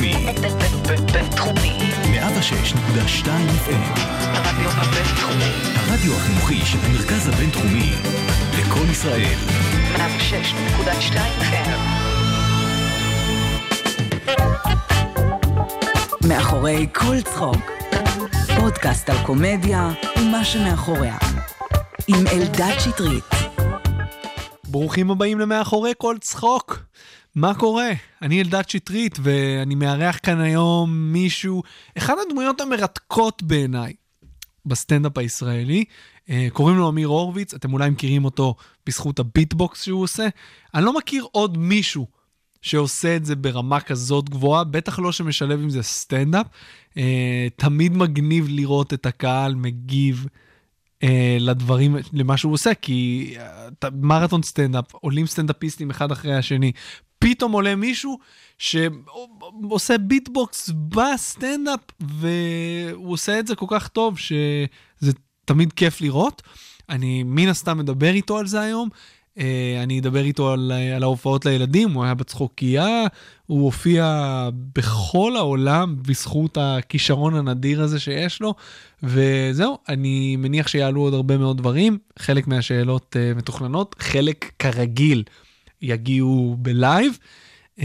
בינתחומי. בינתחומי. 106.2 FM. הרדיו הבינתחומי. הרדיו החינוכי של המרכז הבינתחומי. לקום ישראל. 106.2 FM. מאחורי כל צחוק. פודקאסט על קומדיה ומה שמאחוריה. עם אלדד שטרית. ברוכים הבאים למאחורי כל צחוק. מה קורה? אני אלדד שטרית, ואני מארח כאן היום מישהו, אחד הדמויות המרתקות בעיניי בסטנדאפ הישראלי. אה, קוראים לו אמיר הורוביץ, אתם אולי מכירים אותו בזכות הביטבוקס שהוא עושה. אני לא מכיר עוד מישהו שעושה את זה ברמה כזאת גבוהה, בטח לא שמשלב עם זה סטנדאפ. אה, תמיד מגניב לראות את הקהל מגיב. אה, לדברים, למה שהוא עושה, כי מרתון סטנדאפ, עולים סטנדאפיסטים אחד אחרי השני, פתאום עולה מישהו שעושה ביטבוקס בסטנדאפ, והוא עושה את זה כל כך טוב, שזה תמיד כיף לראות. אני מן הסתם מדבר איתו על זה היום. אה, אני אדבר איתו על, על ההופעות לילדים, הוא היה בצחוקייה, הוא הופיע בכל העולם בזכות הכישרון הנדיר הזה שיש לו, וזהו, אני מניח שיעלו עוד הרבה מאוד דברים, חלק מהשאלות אה, מתוכננות, חלק כרגיל יגיעו בלייב. אה,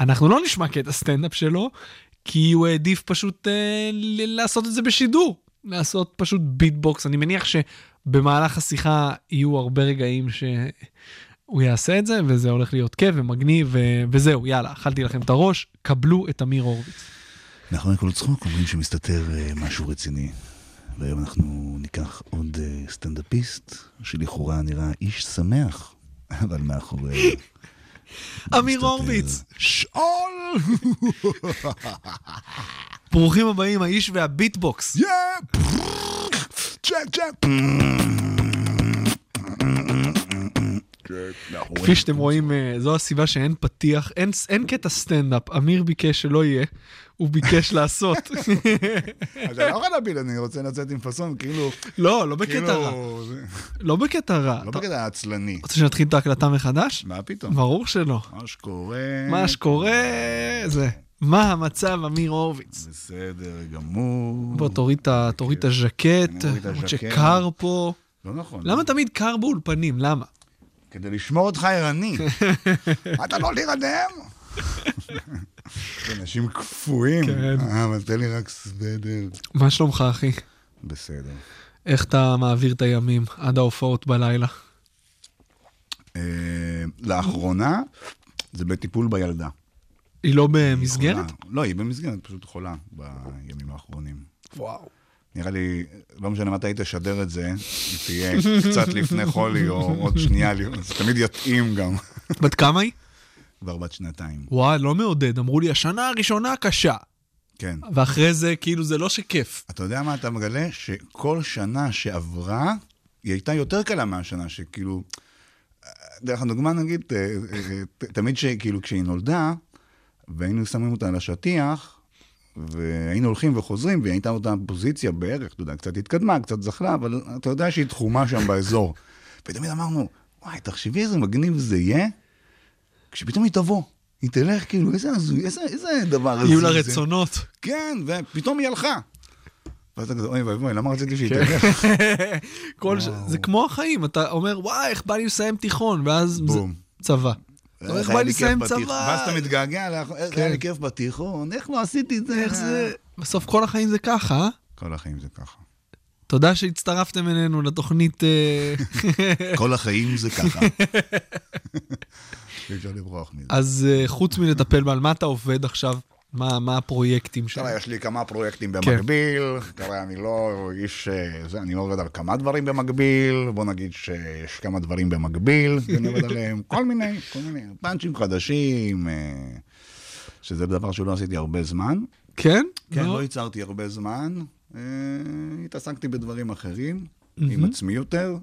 אנחנו לא נשמע קטע סטנדאפ שלו, כי הוא העדיף פשוט אה, ל- לעשות את זה בשידור, לעשות פשוט ביטבוקס. אני מניח שבמהלך השיחה יהיו הרבה רגעים שהוא יעשה את זה, וזה הולך להיות כיף ומגניב, ו- וזהו, יאללה, אכלתי לכם את הראש, קבלו את אמיר הורוביץ. מאחורי כל צחוק אומרים שמסתתר אה, משהו רציני. והיום אנחנו ניקח עוד אה, סטנדאפיסט, שלכאורה נראה איש שמח, אבל מאחורי... אמיר מסתתר הורוביץ, שאול! ברוכים הבאים, האיש והביטבוקס. יא! check check! כפי שאתם רואים, אה, זו הסיבה שאין פתיח, אין, אין קטע סטנדאפ. אמיר ביקש שלא יהיה, הוא ביקש לעשות. אז אני לא יכול להפיל, אני רוצה לצאת עם פאסון, כאילו... לא, לא בקטע רע. כאילו... זה- לא בקטע רע. לא בקטע העצלני. רוצה שנתחיל את ההקלטה מחדש? מה פתאום? ברור שלא. מה שקורה... מה שקורה זה, מה המצב, אמיר הורוביץ? בסדר גמור. בוא, תוריד את הז'קט, למרות. שקר פה. לא נכון. למה תמיד קר באולפנים? למה? כדי לשמור אותך ערני. אתה לא להירדם? אנשים קפואים. כן. אה, אבל תן לי רק סוודר. מה שלומך, אחי? בסדר. איך אתה מעביר את הימים עד ההופעות בלילה? אה, לאחרונה, זה בטיפול בילדה. היא לא במסגרת? לא, היא במסגרת, פשוט חולה בימים האחרונים. וואו. נראה לי, לא משנה מתי תשדר את זה, היא תהיה קצת לפני חולי או עוד שנייה, זה תמיד יתאים גם. בת כמה היא? כבר בת שנתיים. וואי, לא מעודד. אמרו לי, השנה הראשונה קשה. כן. ואחרי זה, כאילו, זה לא שכיף. אתה יודע מה אתה מגלה? שכל שנה שעברה, היא הייתה יותר קלה מהשנה שכאילו... דרך הדוגמה, נגיד, אה, אה, ת- תמיד שכאילו כשהיא נולדה, והיינו שמים אותה על השטיח, והיינו הולכים וחוזרים, והיא הייתה אותה פוזיציה בערך, אתה יודע, קצת התקדמה, קצת זחלה, אבל אתה יודע שהיא תחומה שם באזור. ותמיד אמרנו, וואי, תחשבי איזה מגניב זה יהיה, כשפתאום היא תבוא. היא תלך, כאילו, איזה הזוי, איזה, איזה דבר הזה. יהיו לה זה." רצונות. כן, ופתאום היא הלכה. ואז אתה כזה, אוי ואבוי, למה רציתי שהיא כן. תלך? זה כמו החיים, אתה אומר, וואי, איך בא לי לסיים תיכון, ואז זה בום. צבא. איך איך בא לי לסיים. צבא? ואז אתה מתגעגע, כן. היה לי כיף בתיכון, איך לא עשיתי את זה? איך זה... בסוף כל החיים זה ככה, אה? כל החיים זה ככה. תודה שהצטרפתם אלינו לתוכנית... אה, כל החיים זה ככה. אי אפשר לברוח מזה. אז אה, חוץ מלטפל בה, על מה אתה עובד עכשיו? מה מה הפרויקטים שלך? תראה, יש לי כמה פרויקטים כן. במקביל, תראה, אני לא איש, אה, זה, אני לא עובד על כמה דברים במקביל, בוא נגיד שיש כמה דברים במקביל, שאני עובד עליהם, כל מיני, כל מיני, פאנצ'ים חדשים, אה, שזה דבר שלא עשיתי הרבה זמן. כן? כן, לא? לא ייצרתי הרבה זמן, אה, התעסקתי בדברים אחרים, עם עצמי יותר.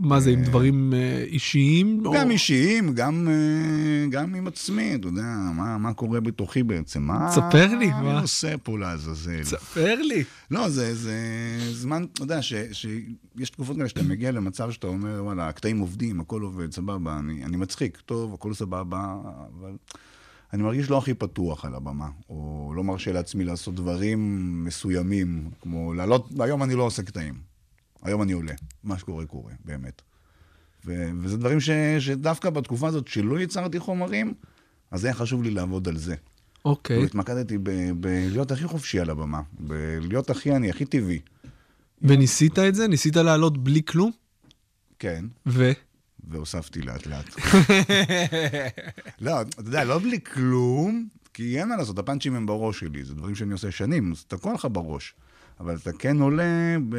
מה זה, עם דברים אה, אישיים? גם או- אישיים, גם, אה, גם עם עצמי, אתה יודע, מה, מה קורה בתוכי בעצם? מה תספר לי, מה מה? אני עושה פה לעזאזל? ספר לי. לא, זה, זה זמן, אתה יודע, ש, שיש תקופות כאלה שאתה מגיע למצב שאתה אומר, וואלה, הקטעים עובדים, הכל עובד, סבבה, אני, אני מצחיק, טוב, הכל סבבה, אבל אני מרגיש לא הכי פתוח על הבמה, או לא מרשה לעצמי לעשות דברים מסוימים, כמו לעלות, היום אני לא עושה קטעים. היום אני עולה. מה שקורה קורה, באמת. ו- וזה דברים ש- שדווקא בתקופה הזאת, שלא יצרתי חומרים, אז היה חשוב לי לעבוד על זה. אוקיי. כאילו התמקדתי ב- בלהיות הכי חופשי על הבמה, בלהיות הכי אני, הכי טבעי. וניסית את זה? ניסית לעלות בלי כלום? כן, ו? והוספתי לאט לאט. לא, אתה יודע, לא בלי כלום, כי אין מה לעשות, הפאנצ'ים הם בראש שלי, זה דברים שאני עושה שנים, אז תקוע לך בראש. אבל אתה כן עולה, ב...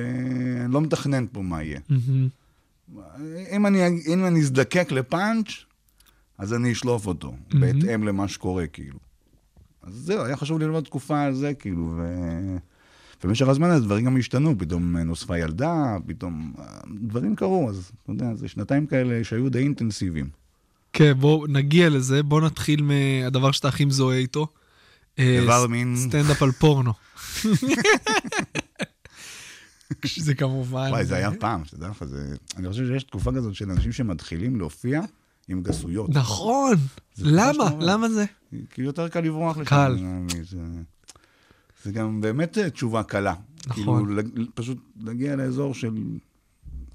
אני לא מתכנן פה מה יהיה. מהמם. אם אני, אם אני אזדקק לפאנץ', אז אני אשלוף אותו, בהתאם למה שקורה, כאילו. אז זהו, היה חשוב ללמוד תקופה על זה, כאילו, ו... במשך הזמן הזה דברים גם השתנו, פתאום נוספה ילדה, פתאום אה, דברים קרו, אז אתה יודע, זה שנתיים כאלה שהיו די אינטנסיביים. כן, בואו נגיע לזה. בואו נתחיל מהדבר שאתה הכי מזוהה איתו. אה, איבר ס- מין- סטנדאפ על פורנו. שזה כמובן... וואי, זה היה פעם, שתדע לך, זה... אני חושב שיש תקופה כזאת של אנשים שמתחילים להופיע עם גסויות. נכון. זה למה? למה זה? כי יותר קל לברוח לשם. קל. זה... זה גם באמת אה, תשובה קלה. נכון. כאילו, פשוט להגיע לאזור של...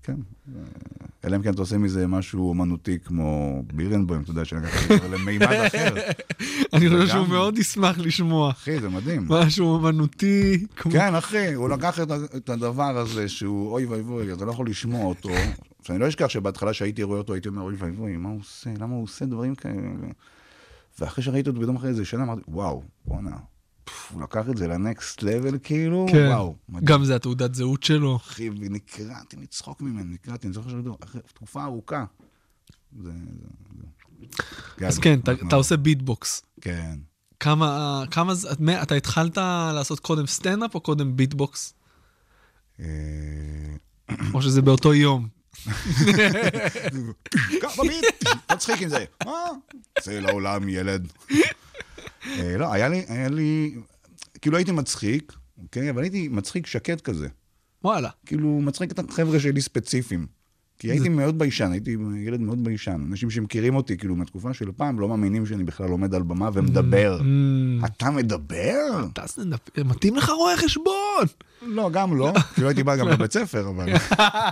כן. אלא אם כן אתה עושה מזה משהו אומנותי כמו בירנבוים, אתה יודע, שלקחת את זה למימד אחר. אני חושב שהוא מאוד ישמח לשמוע. אחי, זה מדהים. משהו אומנותי. כן, אחי, הוא לקח את, הדבר הזה שהוא אוי ואבוי, אתה לא יכול לשמוע אותו. שאני לא אשכח שבהתחלה שהייתי רואה אותו, הייתי אומר, אוי ואבוי, מה הוא עושה? למה הוא עושה דברים כאלה? ואחרי שראיתי אותו פתאום אחרי איזה שנה, אמרתי, וואו, בואנה, הוא לקח את זה ל next level, כאילו, כן. וואו. מדהים. גם זה התעודת זהות שלו. אחי, ונקרעתי מצחוק ממנו, נקרעתי, אני זוכר שהייתי, אחרי תקופה ארוכה. זה, זה, זה. אז כן, אתה- עושה ביטבוקס. כן. כמה, כמה, זה- מה- אתה התחלת לעשות קודם סטנדאפ או קודם ביטבוקס? אה, או שזה באותו יום? קח בביט, תצחיק עם זה. מה? צא לעולם, ילד. אה, לא, היה לי, היה לי, כאילו הייתי מצחיק, אוקיי? אבל הייתי מצחיק שקט כזה. וואלה. כאילו, מצחיק את החבר'ה שלי ספציפיים. כי הייתי מאוד ביישן, הייתי ילד מאוד ביישן. אנשים שמכירים אותי, כאילו, מהתקופה של פעם, לא מאמינים שאני בכלל עומד על במה ומדבר. אממ, אתה מדבר? אתה סטנדאפ, מתאים לך רואה חשבון. לא, גם לא. כאילו הייתי בא גם לבית ספר, אבל...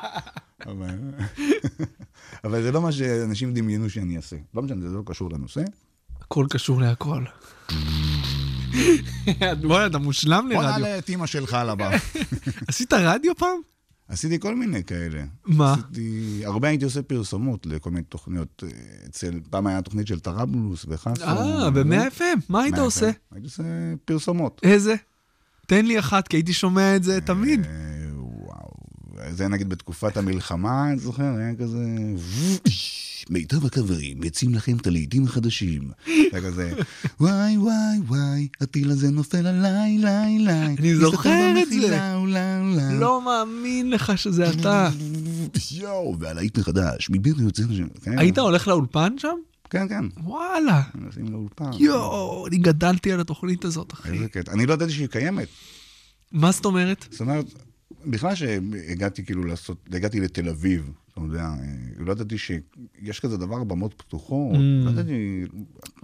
אבל... אבל זה לא מה שאנשים דמיינו שאני אעשה. לא משנה, זה לא קשור לנושא. הכל קשור להכל. בואי, אתה מושלם בוא לרדיו. נעלה את אימא שלך על הבא. עשית רדיו פעם? עשיתי כל מיני כאלה. מה? עשיתי... הרבה הייתי עושה פרסומות לכל מיני תוכניות. אה, אצל... פעם היה תוכנית של טראבלוס וחסו. אה, ב-100 FM, מה היית עושה? הייתי עושה פרסומות. איזה? תן לי אחת, כי הייתי שומע את זה תמיד. אה, וואו. זה נגיד בתקופת המלחמה, אני זוכר, היה כזה... מיטב הקברים יוצאים לכם את הלעיתים החדשים. היה כזה, וואי וואי וואי, הטיל הזה נופל עליי, ליי ליי. אני זוכר את זה. לא מאמין לך שזה אתה. יואו, והלהיט מחדש, מביר יוצא לשם. כן, היית הולך לאולפן שם? כן, כן. וואלה. נשים לאולפן. יואו, אני גדלתי על התוכנית הזאת, אחי. איזה קטע. אני לא ידעתי שהיא קיימת. מה זאת אומרת? זאת אומרת, בכלל שהגעתי כאילו לעשות, הגעתי לתל אביב, אתה יודע, אה, לא ידעתי שיש כזה דבר, במות פתוחות, לא ידעתי,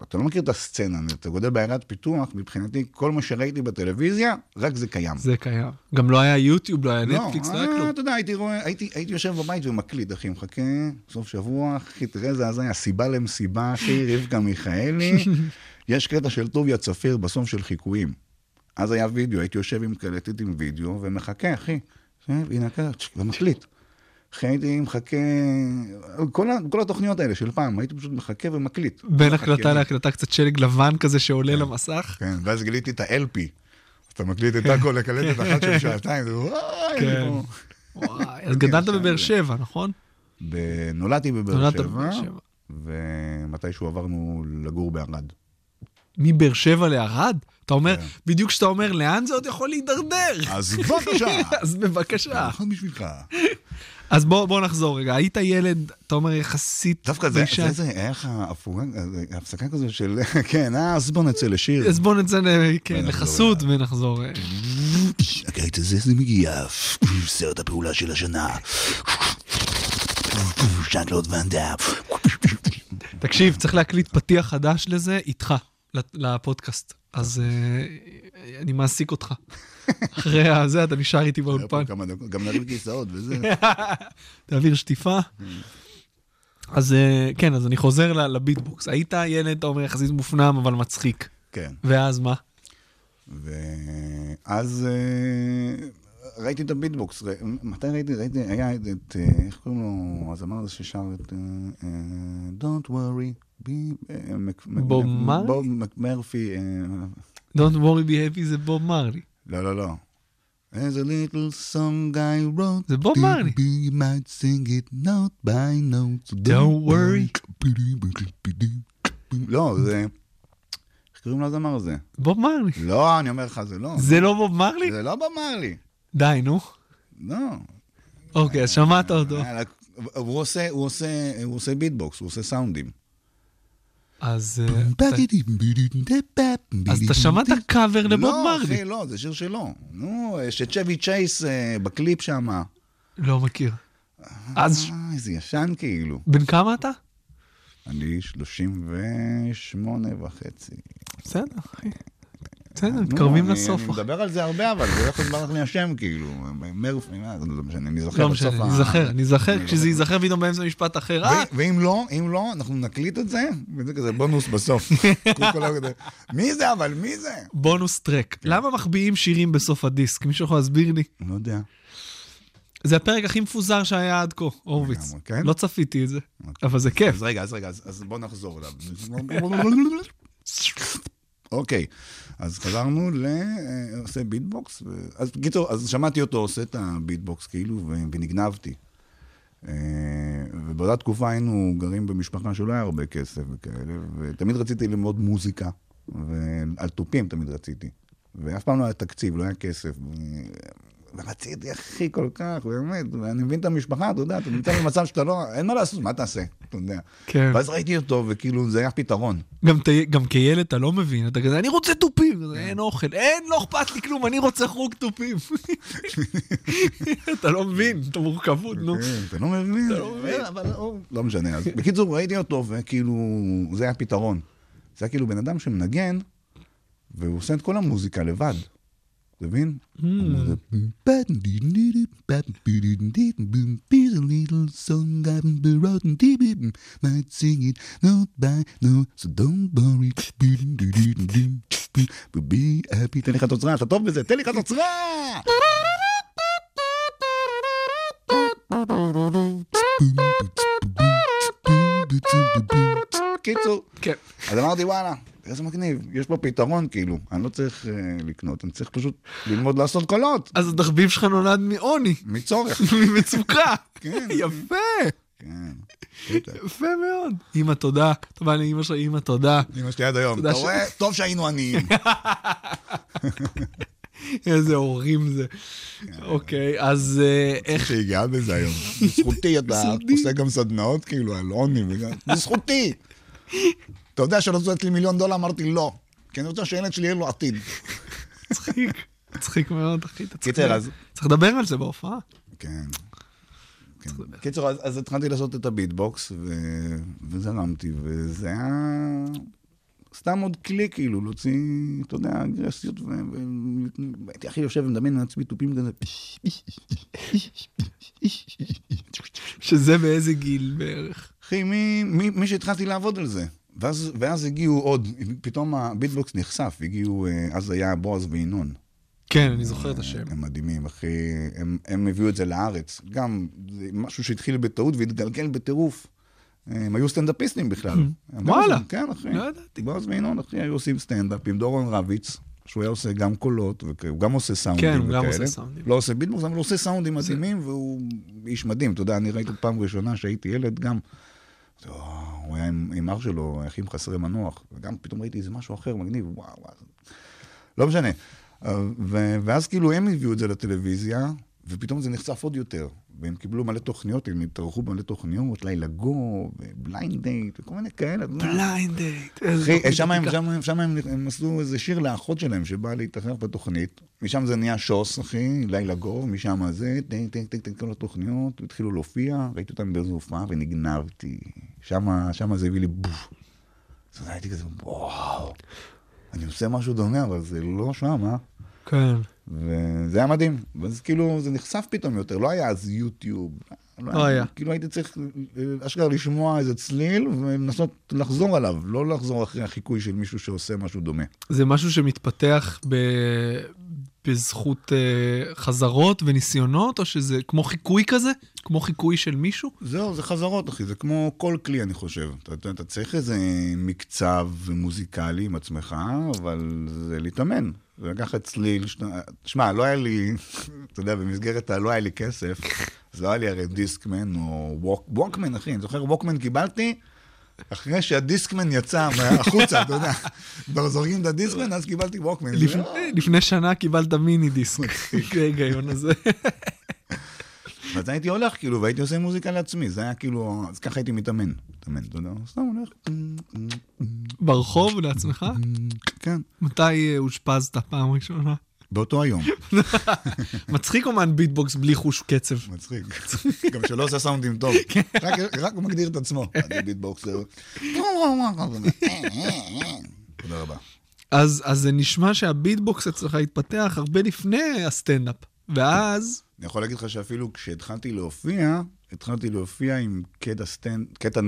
אתה לא מכיר את הסצנה, אתה גודל בעיירת פיתוח, מבחינתי כל מה שראיתי בטלוויזיה, רק זה קיים. זה קיים. גם לא היה יוטיוב, לא היה לא, נטפליקס, לא היה אה, כלום. אתה יודע, הייתי רואה, הייתי, הייתי יושב בבית ומקליט, אחי, מחכה, סוף שבוע, אחי, תראה איזה הזיה, סיבה למסיבה, אחי, רבקה מיכאלי, יש קטע של טוביה צפיר בסוף של חיקויים. אז היה וידאו, הייתי יושב עם קלטת עם וידאו, ומחכה, אחי. הנה ומקליט. אחי, הייתי מחכה, כל, כל התוכניות האלה של פעם, הייתי פשוט מחכה ומקליט. בין. הקלטה להקלטה קצת שלג לבן כזה שעולה למסך. כן, ואז גיליתי את ה-LP. אתה מקליט את הכל לקלטת אחת של שעתיים, זה וואי, כן. וואי, אז גדלת בבאר שבע, נכון? נולדתי בבאר שבע. ומתישהו עברנו לגור בערד. מבאר שבע לערד? אתה אומר, כן. בדיוק כשאתה אומר לאן זה עוד יכול להידרדר. אז בבקשה, אז בבקשה. נכון בשבילך. אז בוא בוא נחזור רגע. היית ילד, אתה אומר, יחסית דווקא זה. זה, זה, היה לך הפוגה, הפסקה כזו של, כן, אה, אז בוא נצא לשיר. אז בוא נצא כן, לחסות ונחזור. הקיץ הזה זה מגיע, סרט הפעולה של השנה. ז'אן קלוד ואן דאם. תקשיב, צריך להקליט פתיח חדש לזה איתך. לפודקאסט, אז אה, אני מעסיק אותך. אחרי הזה אתה נשאר איתי באולפן. גם נרים כיסאות וזה. תעביר שטיפה. אז אה, כן, אז אני חוזר לביטבוקס. היית ילד, אתה אומר, יחסית מופנם, אבל מצחיק. כן. ואז מה? ואז אה, ראיתי את הביטבוקס. מתי ראיתי? ראיתי, היה את, אה, איך קוראים לו? הזמר הזה ששר את Don't worry. בוב מרפי. Don't worry be happy זה בוב מרלי. לא, לא, לא. There's a little song I wrote. זה בוב מרלי. You might sing it note by note. so Don't worry. לא, זה... איך קוראים לזמר הזה? בוב מרלי. לא, אני אומר לך, זה לא. זה לא בוב מרלי? זה לא בוב מרלי. די, נו. לא. אוקיי, אז שמעת אותו. עושה, הוא עושה ביטבוקס, הוא עושה סאונדים. אז אה, אתה- אז שמעת קאבר לבוב לא, מרלי. אחי, לא, זה שיר שלו. נו, שצ'בי צ'ייס אה, בקליפ שם. לא מכיר. אז אה, איזה ישן כאילו. בן כמה אתה? אני 38 וחצי. בסדר, אחי. בסדר, נו, מתקרבים לסוף. אני מדבר על זה הרבה, אבל זה איך ברח לי השם, כאילו. מרפי, מה, זה לא משנה, אני זוכר לא בסוף משנה, ה- ניזכר, ניזכר, אני כשזה זוכר. ייזכר פתאום באמצע משפט אחר. אה, ואם לא, אם לא, אנחנו נקליט את זה, וזה כזה בונוס בסוף. מי זה אבל? מי זה? בונוס טרק. למה מחביאים שירים בסוף הדיסק? מישהו יכול להסביר לי? לא יודע. זה הפרק הכי מפוזר שהיה עד כה, הורוביץ. כן? לא צפיתי את זה, אבל זה כיף. אז רגע, אז רגע, אז בוא נחזור אליו. אוקיי, אז חזרנו ל... אה, עושה ביטבוקס, ו... אז בקיצור, אז שמעתי אותו עושה את הביטבוקס כאילו, ו... ונגנבתי. אה, ובאותה תקופה היינו גרים במשפחה שלא היה הרבה כסף וכאלה, ותמיד רציתי ללמוד מוזיקה, ועל תופים תמיד רציתי. ואף פעם לא היה תקציב, לא היה כסף. ורציתי, אחי, כל כך, באמת, ואני מבין את המשפחה, אתה יודע, אתה נמצא במצב שאתה לא, אין מה לעשות, מה תעשה, אתה יודע. כן. ואז ראיתי אותו, וכאילו, זה היה פתרון. גם ת- גם כילד אתה לא מבין, אתה כזה, אני רוצה תופים, כזה, אין אוכל, אין, לא אכפת לי כלום, אני רוצה חוג תופים. אתה לא מבין את המורכבות, נו. כן, אתה לא מבין, לא מבין. אבל לא- לא משנה. אז בקיצור, ראיתי אותו, וכאילו, זה היה פתרון. זה היה כאילו בן אדם שמנגן, והוא עושה את כל המוזיקה לבד. אתה מבין? Mm. תן לי חצוצרה, אתה טוב בזה, תן לי חצוצרה! קיצור, כן. אז אמרתי, וואלה, איזה מגניב, יש פה פתרון, כאילו. אני לא צריך אה, לקנות, אני צריך פשוט ללמוד לעשות קולות, אז התחביב שלך נולד מעוני, מצורך. ממצוקה. כן. יפה, כן. יפה מאוד. אמא תודה, אתה בא לאמא שלך, אמא תודה. אמא שלי עד היום, אתה רואה? טוב שהיינו עניים. איזה הורים זה. אוקיי, אז אה, איך... שהגיעה בזה היום. בזכותי אתה. עושה גם סדנאות, כאילו, על עוני. בזכותי! אתה יודע שלא צועק לי מיליון דולר? אמרתי לא. כי אני רוצה שהילד שלי יהיה לו עתיד. מצחיק, מצחיק מאוד, אחי. קיצר, אז- צריך לדבר על זה בהופעה. כן. כן. קיצור, אז, אז התחלתי לעשות את הביטבוקס. וזרמתי, וזה היה סתם עוד כלי, כאילו, להוציא, אתה יודע, אגרסיות, ו... ו... הייתי הכי יושב ומדמיין לעצמי תופים כזה. שזה באיזה גיל בערך. אחי, מי, מי, מי שהתחלתי לעבוד על זה. ואז, ואז הגיעו עוד, פתאום הביטבוקס נחשף, הגיעו, אה, אז היה בועז וינון. כן, אני זוכר את השם. הם מדהימים, אחי. הם, הם הביאו את זה לארץ. גם זה משהו שהתחיל בטעות והתגלגל בטירוף. הם היו סטנדאפיסטים בכלל. Mm. וואלה. כן, אחי. לא ידעתי. בועז וינון, אחי, היו עושים סטנדאפ עם דורון רביץ, שהוא היה עושה גם קולות, והוא גם עושה סאונדים כן, וכאלה. הוא גם עושה סאונדים. לא עושה ביטבוקס, אבל הוא עושה סאונדים מדהימים, והוא איש מדהים. אתה יודע, אני ראיתי פעם ראשונה שהייתי ילד, גם... הוא היה עם, עם אח שלו, אחים חסרי מנוח, וגם פתאום ראיתי איזה משהו אחר, מגניב, וואו, וואו. לא משנה. ו- ואז כאילו הם הביאו את זה לטלוויזיה, ופתאום זה נחשף עוד יותר. והם קיבלו מלא תוכניות, הם התארחו במלא תוכניות, לילה גו, ובליינד דייט, וכל מיני כאלה. בליינד דייט. אחי, שם הם. שם, הם, שם הם, הם עשו איזה שיר לאחות שלהם שבאה להתארח בתוכנית. משם זה נהיה שוס, אחי, לילה גו, משם זה, טק, טק, טק, טק, כל התוכניות, התחילו להופיע, ראיתי אותם באיזו הופעה ונגנבתי. שם זה הביא לי בוף. אז הייתי כזה, וואו, אני עושה משהו דומה, אבל זה לא שם, אה? כן. וזה היה מדהים. ואז כאילו, זה נחשף פתאום יותר, לא היה אז יוטיוב. לא היה. כאילו הייתי צריך אה, אשכרה לשמוע איזה צליל ולנסות לחזור עליו, לא לחזור אחרי החיקוי של מישהו שעושה משהו דומה. זה משהו שמתפתח ב... בזכות uh, חזרות וניסיונות, או שזה כמו חיקוי כזה? כמו חיקוי של מישהו? זהו, זה חזרות, אחי, זה כמו כל כלי, אני חושב. אתה, אתה, אתה צריך איזה מקצב מוזיקלי עם עצמך, אבל זה להתאמן. זה לקחת צליל, שנה- שמע, לא היה לי, אתה יודע, במסגרת ה... לא היה לי כסף, אז לא היה לי הרי דיסקמן או ווק, ווקמן, אחי, אני זוכר, ווקמן קיבלתי אחרי שהדיסקמן יצא החוצה, אתה יודע. כבר זורקים את הדיסקמן, אז קיבלתי ווקמן. לפני, לפני שנה קיבלת מיני דיסק. זה ההיגיון הזה. ואז הייתי הולך, כאילו, והייתי עושה מוזיקה לעצמי, זה היה כאילו, אז ככה הייתי מתאמן. מתאמן, אתה יודע, סתם הולך. ברחוב לעצמך? כן, מתי אה, אושפזת פעם ראשונה? באותו היום. מצחיק אומן ביטבוקס בלי חוש קצב. מצחיק. גם שלא עושה סאונדים טוב. רק- הוא מגדיר את עצמו. אני ביטבוקסר. תודה רבה. אז זה נשמע שהביטבוקס אצלך התפתח הרבה לפני הסטנדאפ. ואז, אני יכול להגיד לך שאפילו כשהתחלתי להופיע, התחלתי להופיע עם קטע סטנד, קטע,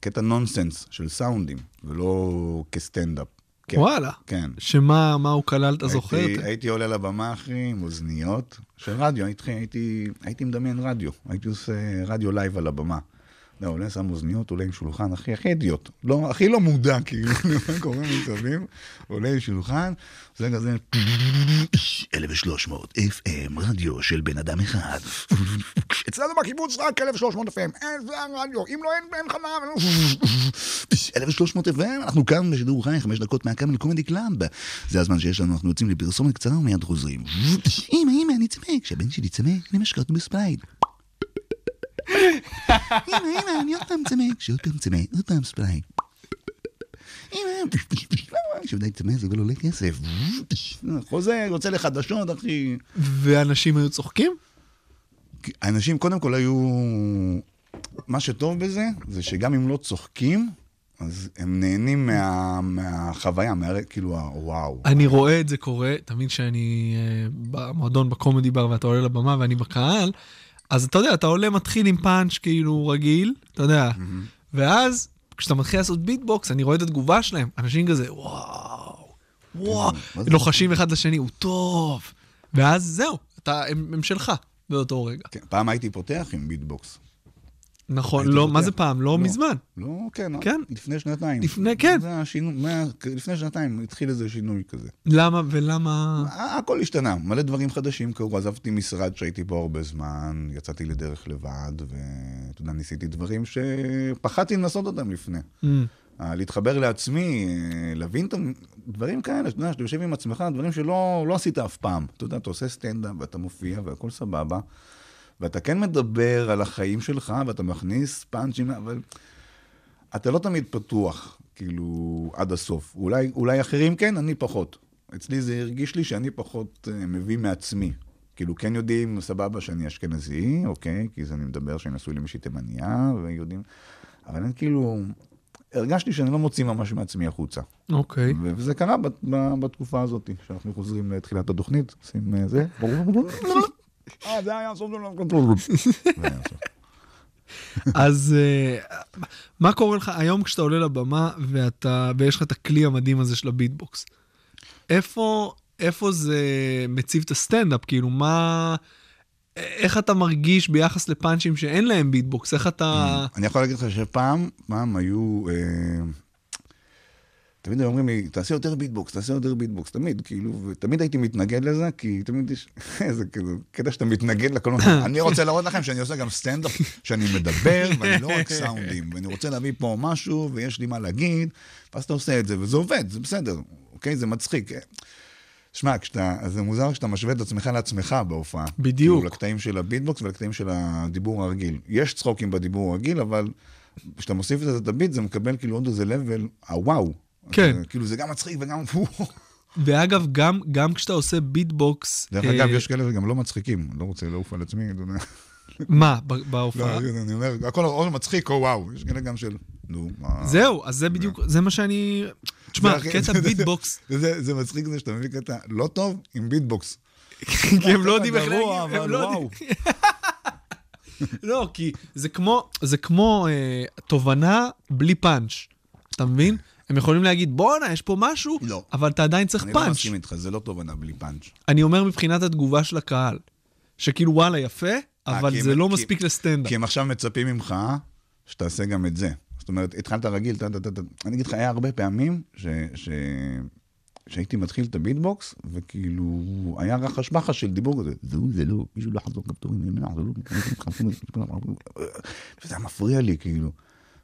קטע נונסנס של סאונדים, ולא כסטנדאפ. כן. וואלה. כן. שמה מה הוא כלל, אתה זוכר? הייתי, הייתי עולה לבמה, אחי, עם אוזניות של רדיו, הייתי, הייתי, הייתי מדמיין רדיו, הייתי עושה רדיו לייב על הבמה. לא, עולה, שם אוזניות, עולה עם שולחן, אחי, הכי אידיוט. לא, הכי לא מודע, כאילו, מה קורה מסביב, עולה עם שולחן, זה כזה, 1300 FM, רדיו של בן אדם אחד. אצלנו בקיבוץ רק 1300 FM, אין, זה הרדיו, אם לא אין, לך מה, 1300 FM, אנחנו כאן בשידור חי, חמש דקות מהקאמל קומדי קלאב. זה הזמן שיש לנו, אנחנו יוצאים לפרסומת קצרה ומיד חוזרים. אמא, אמא, אני צמא. כשהבן שלי צמא, אני משקה אותו אמא, אמא, אני עוד פעם צמא. כשעוד פעם צמא, עוד פעם ספרייט. אמא, כשעדיין צמא זה אבל עולה כסף. חוזר, יוצא לחדשות, אחי. ואנשים היו צוחקים? אנשים קודם כל היו... מה שטוב בזה, זה שגם אם לא צוחקים, אז הם נהנים מה, מהחוויה, מה, כאילו, הוואו. אני רואה את זה קורה, תמיד כשאני אה, במועדון בקומדי בר ואתה עולה לבמה ואני בקהל, אז אתה יודע, אתה עולה מתחיל עם פאנץ' כאילו רגיל, אתה יודע, ואז כשאתה מתחיל לעשות ביטבוקס, אני רואה את התגובה שלהם, אנשים כזה, וואו, וואו, זה? לוחשים אחד לשני, הוא טוב, ואז זהו, אתה, הם, הם שלך באותו רגע. כן, פעם הייתי פותח עם ביטבוקס. נכון, לא, מה. זה פעם? לא לא. מזמן. לא, כן, כן. לפני שנתיים. לפני, כן. זה השינוי, מה, לפני שנתיים התחיל איזה שינוי כזה. למה ולמה... הכל השתנה, מלא דברים חדשים קרו, עזבתי משרד שהייתי בו הרבה זמן, יצאתי לדרך לבד, ואתה יודע, ניסיתי דברים שפחדתי לנסות אותם לפני. Mm, אה, להתחבר לעצמי, אה, להבין את הדברים כאלה, שאתה יודע, שאתה יושב עם עצמך, דברים שלא לא עשית אף פעם. אתה יודע, אתה עושה סטנדאפ ואתה מופיע והכל סבבה, ואתה כן מדבר על החיים שלך ואתה מכניס פאנצ'ים, אבל אתה לא תמיד פתוח, כאילו, עד הסוף. אולי, אולי אחרים כן, אני פחות. אצלי זה הרגיש לי שאני פחות אה, מביא מעצמי. כאילו, כן יודעים, סבבה, שאני אשכנזי, אוקיי, כי זה אני מדבר שאני נשוי למישהי תימניה, ויודעים, אבל אני כאילו, הרגשתי שאני לא מוציא ממש מעצמי החוצה. אוקיי. ו- וזה קרה בת- ב- בתקופה הזאת, שאנחנו חוזרים לתחילת התוכנית, עושים אה, זה. אה, זה היה הסוף. אז אה, מה קורה לך היום כשאתה עולה לבמה ואתה, ויש לך את הכלי המדהים הזה של הביטבוקס? איפה, איפה זה מציב את הסטנדאפ? כאילו, מה... איך אתה מרגיש ביחס לפאנצ'ים שאין להם ביטבוקס? איך אתה... אני יכול להגיד לך שפעם, פעם היו... אה, תמיד היו אומרים לי, תעשה יותר ביטבוקס, תעשה יותר ביטבוקס, תמיד, כאילו, ותמיד הייתי מתנגד לזה, כי תמיד יש איזה כאילו, קטע שאתה מתנגד לכל הזמן. אני רוצה להראות לכם שאני עושה גם סטנדאפ, שאני מדבר, ואני לא רק סאונדים, ואני רוצה להביא פה משהו, ויש לי מה להגיד, ואז אתה עושה את זה, וזה עובד, זה בסדר, אוקיי? זה מצחיק. שמע, כשאתה, זה מוזר כשאתה משווה את עצמך לעצמך בהופעה. בדיוק. כאילו, לקטעים של הביטבוקס ולקטעים של הדיבור הרגיל. יש צחוקים בדיבור הרגיל, אבל כשאתה מוסיף את הביט, זה מקבל כאילו עוד איזה level, הוואו. כן. אז, כאילו, זה גם מצחיק וגם... ואגב, גם, גם כשאתה עושה ביטבוקס... דרך אה, אגב, יש כאלה וגם לא מצחיקים. לא רוצה לעוף על עצמי, אתה יודע. מה, ב- לא, בהופעה? אני אומר, הכל או מצחיק או וואו. יש כאלה גם של... נו, מה... זהו, אז זה בדיוק, זה מה שאני... תשמע, קטע ביטבוקס, זה מצחיק זה שאתה מביא קטע לא טוב עם ביטבוקס. כי הם לא יודעים איך להגיד, הם לא. יודעים. לא, כי זה כמו, זה כמו אה, תובנה בלי פאנץ', אתה מבין? הם יכולים להגיד, בואנה, יש פה משהו, לא. אבל אתה עדיין צריך אני לא פאנץ'. מסכים איתך, זה לא תובנה בלי פאנץ'. אני אומר מבחינת התגובה של הקהל, שכאילו וואלה יפה, אה, אבל כי זה הם- לא כי- מספיק לסטנדאפ. כי הם עכשיו מצפים ממך שתעשה גם את זה. זאת אומרת, התחלת רגיל, טה, טה, טה, טה. אני אגיד לך, היה הרבה פעמים ש... ש... שהייתי מתחיל את הביטבוקס, וכאילו, היה רחש בחש של דיבור כזה, זהו, זה לא, מישהו לא חזור כפתורים, ימינה, זה לא, וזה היה מפריע לי, כאילו.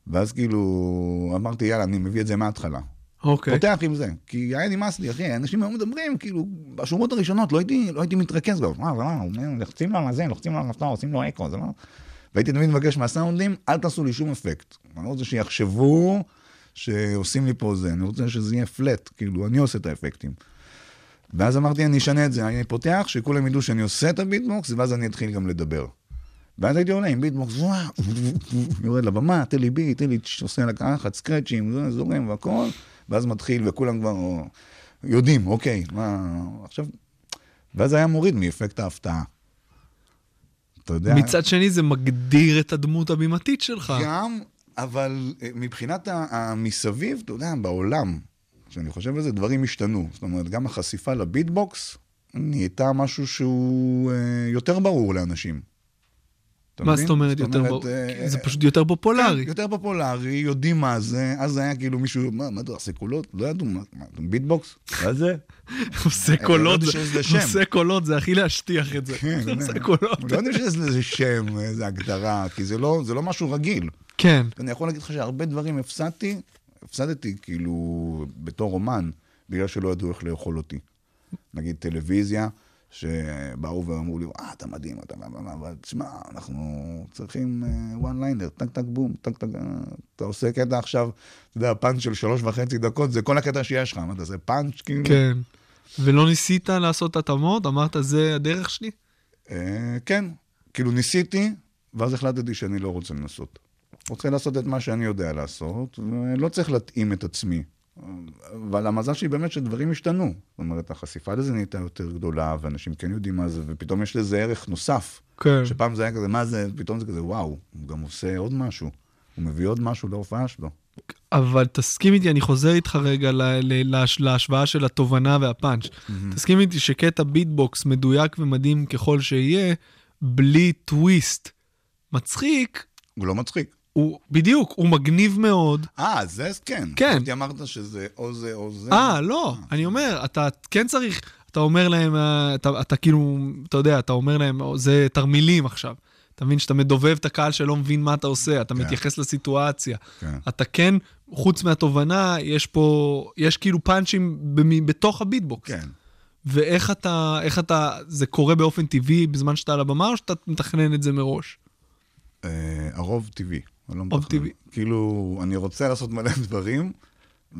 ואז כאילו, אמרתי, יאללה, אני מביא את זה מההתחלה. אוקיי. פותח עם זה, כי היה נמאס לי, אחי, אנשים היו מדברים, כאילו, בשורות הראשונות לא הייתי, לא הייתי מתרכז כבר, מה, זה מה, לוחצים לו על הזה, לוחצים לו על הכפתור, עושים לו אקו, זה לא... והייתי תמיד מבקש מהסאונדים, אל תעשו לי שום אפקט. אני לא רוצה שיחשבו שעושים לי פה זה, אני רוצה שזה יהיה flat, כאילו, אני עושה את האפקטים. ואז אמרתי, אני אשנה את זה, אני פותח, שכולם ידעו שאני עושה את הביטבוקס, ואז אני אתחיל גם לדבר. ואז הייתי עולה עם ביטבוקס, וואו, יורד לבמה, תן לי ביט, תן לי, עושה לקחת סקרצ'ים, זורם והכל, ואז מתחיל, וכולם כבר יודעים, אוקיי, מה, עכשיו... ואז היה מוריד מאפקט ההפתעה. אתה יודע? מצד שני זה מגדיר את הדמות הבימתית שלך. גם, אבל אה, מבחינת המסביב, אתה יודע, בעולם, כשאני חושב על זה, דברים השתנו. זאת אומרת, גם החשיפה לביטבוקס נהייתה משהו שהוא אה, יותר ברור לאנשים. מה מבין? זאת אומרת יותר ברור? אה, זה פשוט יותר פופולרי. כן, יותר פופולרי, יודעים מה זה, אז היה כאילו מישהו, מה, מה אתה עושה קולות? לא ידעו, מה, מה, ביטבוקס? מה זה? עושה קולות, שיש לזה שם. עושה קולות, זה הכי להשטיח את זה. כן, עושה קולות. לא יודעים שיש לזה שם, איזה הגדרה, כי זה לא, זה לא משהו רגיל. כן. אני יכול להגיד לך שהרבה דברים הפסדתי, הפסדתי כאילו בתור אומן, בגלל שלא ידעו איך לאכול אותי. נגיד טלוויזיה, שבאו ואמרו לי, אה, אתה מדהים, אתה מה, מה, מה, אבל תשמע, אנחנו צריכים one liner, טק טק בום, טק טק, אה, אתה עושה קטע עכשיו, אתה יודע, פאנץ' של שלוש וחצי דקות, זה כל הקטע שיש לך, אתה עושה פאנץ' כאילו? כן. ולא ניסית לעשות התאמות? אמרת, זה הדרך שלי? אה, כן, כאילו ניסיתי, ואז החלטתי שאני לא רוצה לנסות. רוצה לעשות את מה שאני יודע לעשות, ולא צריך להתאים את עצמי. אבל המזל שלי באמת שדברים השתנו. זאת אומרת, החשיפה לזה נהייתה יותר גדולה, ואנשים כן יודעים מה זה, ופתאום יש לזה ערך נוסף. כן. שפעם זה היה כזה, מה זה, פתאום זה כזה, וואו, הוא גם עושה עוד משהו. הוא מביא עוד משהו להופעה שלו. אבל תסכים איתי, אני חוזר איתך רגע ל- ל- להש- להשוואה של התובנה והפאנץ'. תסכים איתי שקטע ביטבוקס מדויק ומדהים ככל שיהיה, בלי טוויסט מצחיק, הוא לא מצחיק. הוא, בדיוק, הוא מגניב מאוד. אה, זה כן. כן. חשבתי אמרת שזה או זה או זה. אה, לא, אני אומר, אתה כן צריך, אתה אומר להם, אה, אתה, אתה כאילו, אתה יודע, אתה אומר להם, "או, זה תרמילים עכשיו. אתה מבין שאתה מדובב את הקהל שלא מבין מה אתה עושה, אתה כן. מתייחס לסיטואציה. כן. אתה כן, חוץ מהתובנה, יש פה, יש כאילו פאנצ'ים במ- בתוך הביטבוקס. כן. ואיך אתה, איך אתה, זה קורה באופן טבעי בזמן שאתה על הבמה, או שאתה מתכנן את זה מראש? אה, הרוב טבעי. אני לא רוב מתכנן. כאילו, אני רוצה לעשות מלא דברים,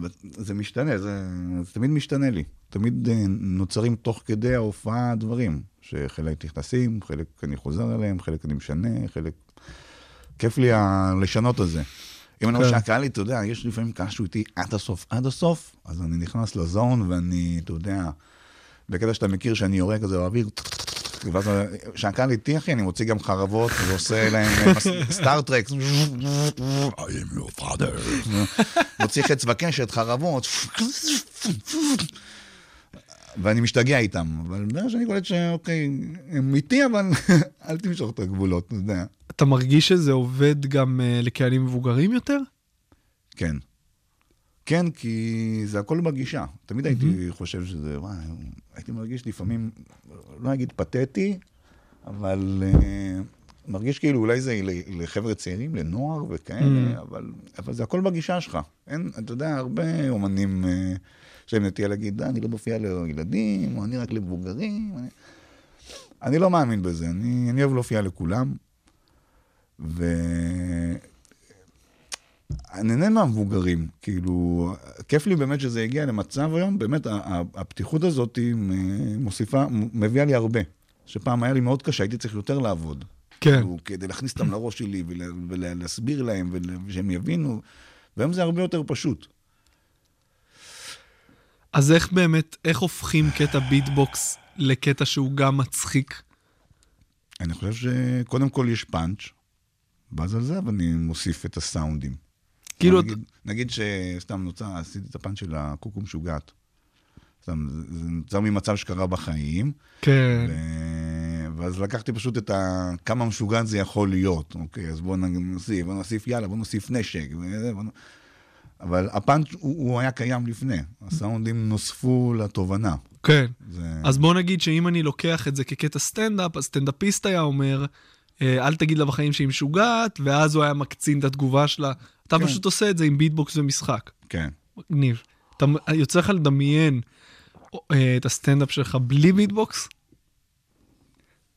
וזה משתנה, זה, זה תמיד משתנה לי. תמיד אה, נוצרים תוך כדי ההופעה דברים, שחלק נכנסים, חלק אני חוזר אליהם, חלק אני משנה, חלק... כיף לי ה- לשנות את זה. אם אני רואה כן. שהקהל, אתה יודע, יש לפעמים קהל שהוא איתי עד הסוף, עד הסוף, אז אני נכנס לזון ואני, אתה יודע, בקטע שאתה מכיר שאני יורה כזה באוויר, ואז כשהקהל איתי, אחי, אני מוציא גם חרבות ועושה להם סטארטרק. I am your father. מוציא חץ וקשת, חרבות. ואני משתגע איתם. אבל בגלל שאני קולט שאוקיי, הם איתי, אבל אל תמשוך את הגבולות, אתה יודע. אתה מרגיש שזה עובד גם uh, לקהלים מבוגרים יותר? כן. כן, כי זה הכל בגישה. תמיד הייתי חושב שזה, וואי, הייתי מרגיש לפעמים, לא אגיד פתטי, אבל uh, מרגיש כאילו אולי זה לחבר'ה צעירים, לנוער וכאלה, אבל, אבל זה הכל בגישה שלך. אין, אתה יודע, הרבה אומנים uh, שהם נטייה להגיד, "אה, אני לא מופיע לילדים, או אני רק למבוגרים. אני, אני לא מאמין בזה, אני, אני אוהב להופיע לכולם. ו... נהנה מהמבוגרים, כאילו, כיף לי באמת שזה הגיע למצב היום, באמת הפתיחות הזאת מוסיפה, מביאה לי הרבה. שפעם היה לי מאוד קשה, הייתי צריך יותר לעבוד. כן. כאילו, כדי להכניס אותם לראש שלי ולה- ולהסביר להם ושהם יבינו. והיום זה הרבה יותר פשוט. אז איך באמת, איך הופכים קטע ביטבוקס לקטע שהוא גם מצחיק? אני חושב שקודם כל יש פאנץ', ואז על זה אני מוסיף את הסאונדים. כאילו, נגיד, נגיד שסתם נוצר, עשיתי את הפאנץ' של הקוקו משוגעת. סתם, זה נוצר ממצב שקרה בחיים, כן. ו... ואז לקחתי פשוט את ה... כמה משוגע זה יכול להיות. אוקיי, אז בואו נוסיף, בואו נוסיף, יאללה, בואו נוסיף נשק. בוא... נ- אבל הפאנץ' הוא, הוא היה קיים לפני. הסאונדים נוספו לתובנה. כן. זה... אז בוא נגיד שאם אני לוקח את זה כקטע סטנדאפ, אז סטנדאפיסט היה אומר, אה, אל תגיד לה בחיים שהיא משוגעת, ואז הוא היה מקצין את התגובה שלה. אתה כן. פשוט עושה את זה עם ביטבוקס ומשחק. כן. מגניב. אתה יוצא לך לדמיין אה, את הסטנדאפ שלך בלי ביטבוקס?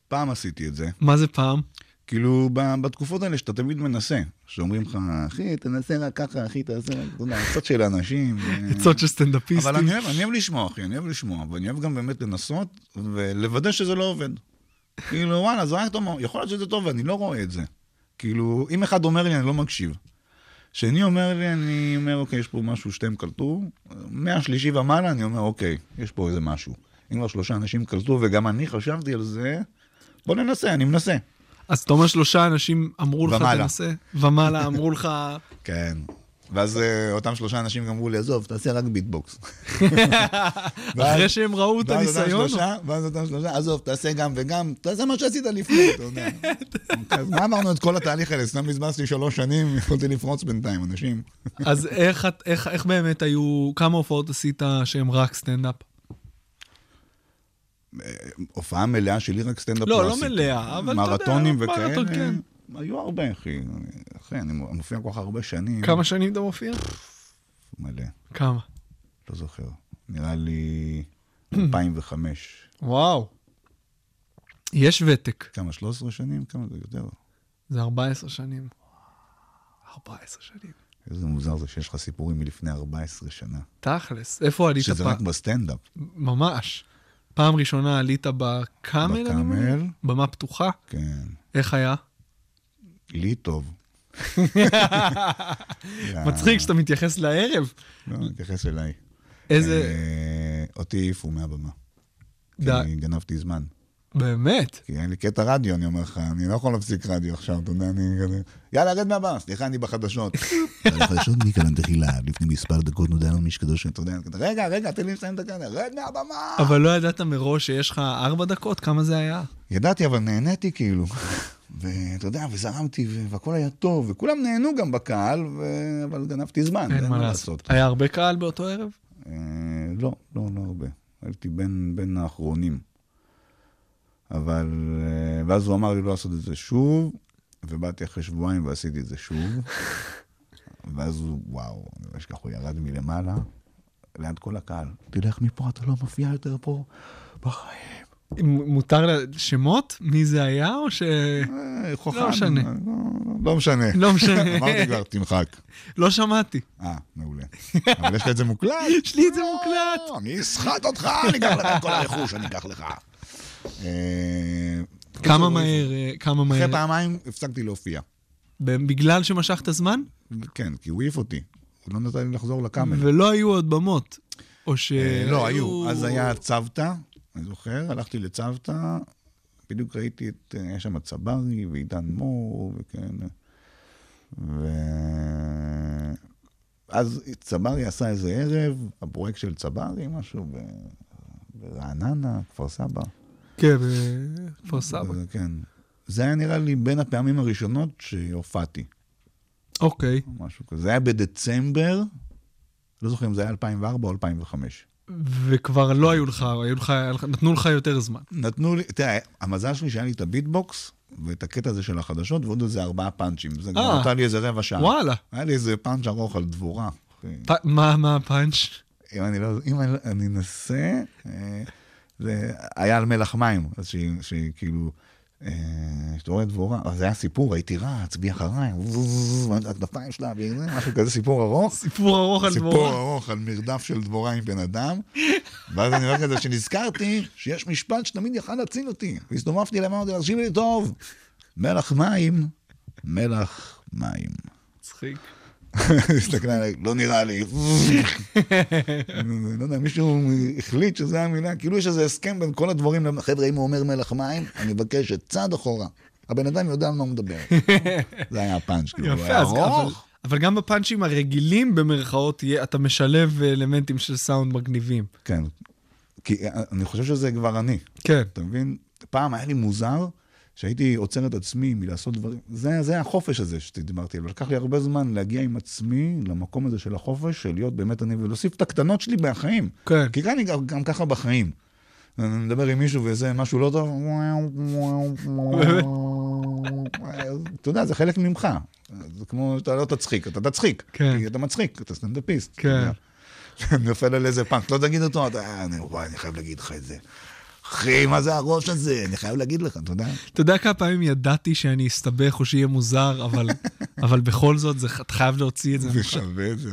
פעם עשיתי את זה. מה זה פעם? כאילו, בתקופות האלה שאתה תמיד מנסה, שאומרים לך, אחי, תנסה רק ככה, אחי, תעשה רק, אתה יודע, קצת של אנשים. ו- עצות של סטנדאפיסטים. אבל אני אוהב, אני אוהב לשמוע, אחי, אני אוהב לשמוע, ואני אוהב גם באמת לנסות ולוודא שזה לא עובד. כאילו, וואלה, זה רק טוב, יכול להיות שזה טוב ואני לא רואה את זה. כאילו, אם אחד אומר לי, אני לא מקשיב. שני אומר לי, אני אומר, אוקיי, יש פה משהו שאתם קלטו, מהשלישי ומעלה, אני אומר, אוקיי, יש פה איזה משהו. אם כבר שלושה אנשים קלטו וגם אני חשבתי על זה, בוא ננסה, אני מנסה. אז אתה אומר שלושה אנשים אמרו לך ומעלה. תנסה, ומעלה אמרו לך, כן. ואז אה, אותם שלושה אנשים אמרו לי, עזוב, תעשה רק ביטבוקס. אחרי שהם ראו את הניסיון, ואז אותם שלושה, עזוב, תעשה גם וגם, תעשה מה שעשית לפני, אתה יודע. אז מה אמרנו את כל התהליך הזה? סתם בזבזתי שלוש שנים, יכולתי לפרוץ בינתיים, אנשים. אז איך, באמת היו, כמה הופעות עשית שהם רק סטנדאפ? הופעה מלאה שלי רק סטנדאפ לא, לא עשיתי. מלאה, אבל אתה יודע, מרתונים וכאלה, כן. היו הרבה, אחי. אחי, אני מופיע כל כך הרבה שנים. כמה שנים אתה מופיע? מלא, כמה? לא זוכר. נראה לי 2005. וואו. יש ותק, כמה, 13 שנים? כמה זה יותר? זה 14 שנים. 14 שנים. איזה מוזר זה שיש לך סיפורים מלפני 14 שנה. תכלס, איפה עלית שזה פעם? רק בסטנדאפ. ממש. פעם ראשונה עלית בקאמל? אני מבין? בקאמל. במה פתוחה? כן. איך היה? לי טוב. מצחיק שאתה מתייחס לערב. לא, תתייחס אליי. איזה... אה, אותי העיפו מהבמה. די. כי גנבתי זמן. באמת? כי אין לי קטע רדיו, אני אומר לך, אני לא יכול להפסיק רדיו עכשיו, אתה יודע, אני כזה... יאללה, רד מהבמה, סליחה, אני בחדשות. החדשות מכאן תחילה, לפני מספר דקות נודע לנו איש קדוש אתה יודע, אני רגע, רגע, תן לי לסיים את הקטע, רד מהבמה! אבל לא ידעת מראש שיש לך ארבע דקות? כמה זה היה? ידעתי, אבל נהניתי כאילו. ואתה יודע, וזרמתי, והכל היה טוב, וכולם נהנו גם בקהל, ו- אבל גנבתי זמן, אין מה לעשות. היה הרבה קהל באותו ערב? אה, לא, לא, לא הרבה. הייתי בין, בין האחרונים. אבל, אה, ואז הוא אמר לי לא לעשות את זה שוב, ובאתי אחרי שבועיים ועשיתי את זה שוב. ואז הוא, וואו, אני לא אשכח, הוא ירד מלמעלה, ליד כל הקהל. תלך מפה, אתה לא מופיע יותר פה בחיים. מותר לה- שמות? מי זה היה או ש... אה, חוכם. משנה. לא, לא משנה. לא משנה. אמרתי כבר, תמחק. לא שמעתי. אה, מעולה. אבל יש לך את זה מוקלט? יש לי את זה מוקלט. לא, אני אסחט אותך, אני אקח לך את כל הרכוש, אני אקח לך. אה, כמה מהר, אה, כמה מהר. אחרי פעמיים הפסקתי להופיע. בגלל שמשכת זמן? כן, כי הוא העיף אותי. הוא לא נתן לי לחזור לקאמל. ולא היו עוד במות. או ש... לא, היו. אז היה צוותא, אני זוכר, הלכתי לצוותא, בדיוק ראיתי את, אה, היה שם צברי ועידן מור, וכן. ואז צברי עשה איזה ערב, הפרויקט של צברי, משהו ב... ברעננה, כפר סבא. כן, בכפר סבא. וזה, כן. זה היה נראה לי בין הפעמים הראשונות שהופעתי, אוקיי. משהו כזה. זה היה בדצמבר, לא זוכר אם זה היה 2004 או 2005. וכבר לא היו לך, היו לך, נתנו לך יותר זמן. נתנו לי, תראה, המזל שלי שהיה לי את הביטבוקס ואת הקטע הזה של החדשות ועוד איזה ארבעה פאנצ'ים. זה כבר אה. נתן לי איזה רבע שעה. וואלה. היה לי איזה פאנץ' ארוך על דבורה. מה מה הפאנץ'? אם אני לא, אם אני, אנסה, אה, זה היה על מלח מים, אז שהיא, כאילו, שאתה רואה דבורה, אז זה היה סיפור, הייתי רץ, בי אחריי, הכנפיים שלה, משהו כזה, סיפור ארוך. סיפור ארוך על סיפור דבורה. ארוך על מרדף של דבורה עם בן אדם, ואז אני אומר כזה שנזכרתי שיש משפט שתמיד יכל להציל אותי. והסתובבתי למה אמרתי, תקשיב לי טוב, מלח מים, מלח מים. מצחיק. הסתכלה עליי, לא נראה לי. לא יודע, מישהו החליט שזה המילה, כאילו יש איזה הסכם בין כל הדברים, חבר'ה, אם הוא אומר מלח מים, אני מבקש את צעד אחורה. הבן אדם יודע על מה הוא מדבר. זה היה הפאנץ', כאילו, הוא היה ארוך. אבל גם בפאנצ'ים הרגילים במרכאות, אתה משלב אלמנטים של סאונד מגניבים. כן, כי אני חושב שזה כבר אני. כן. אתה מבין? פעם היה לי מוזר שהייתי עוצר את עצמי מלעשות דברים. זה, זה החופש הזה שדיברתי עליו. לקח לי הרבה זמן להגיע עם עצמי למקום הזה של החופש, של להיות באמת אני, ולהוסיף את הקטנות שלי בחיים. כן. כי כאן אני גם, גם ככה בחיים. אני מדבר עם מישהו וזה משהו לא טוב, אתה יודע, זה חלק ממך. זה כמו שאתה לא תצחיק, אתה תצחיק. כן. כי אתה מצחיק, אתה סטנדאפיסט. כן. נופל על איזה פאנק, לא תגיד אותו, אתה, "אה, וואי, אני חייב להגיד לך את זה. אחי, מה זה הראש הזה? אני חייב להגיד לך, אתה יודע? אתה יודע כמה פעמים ידעתי שאני אסתבך או שיהיה מוזר, אבל, אבל בכל זאת, זה, אתה חייב להוציא את זה. זה. שווה את זה.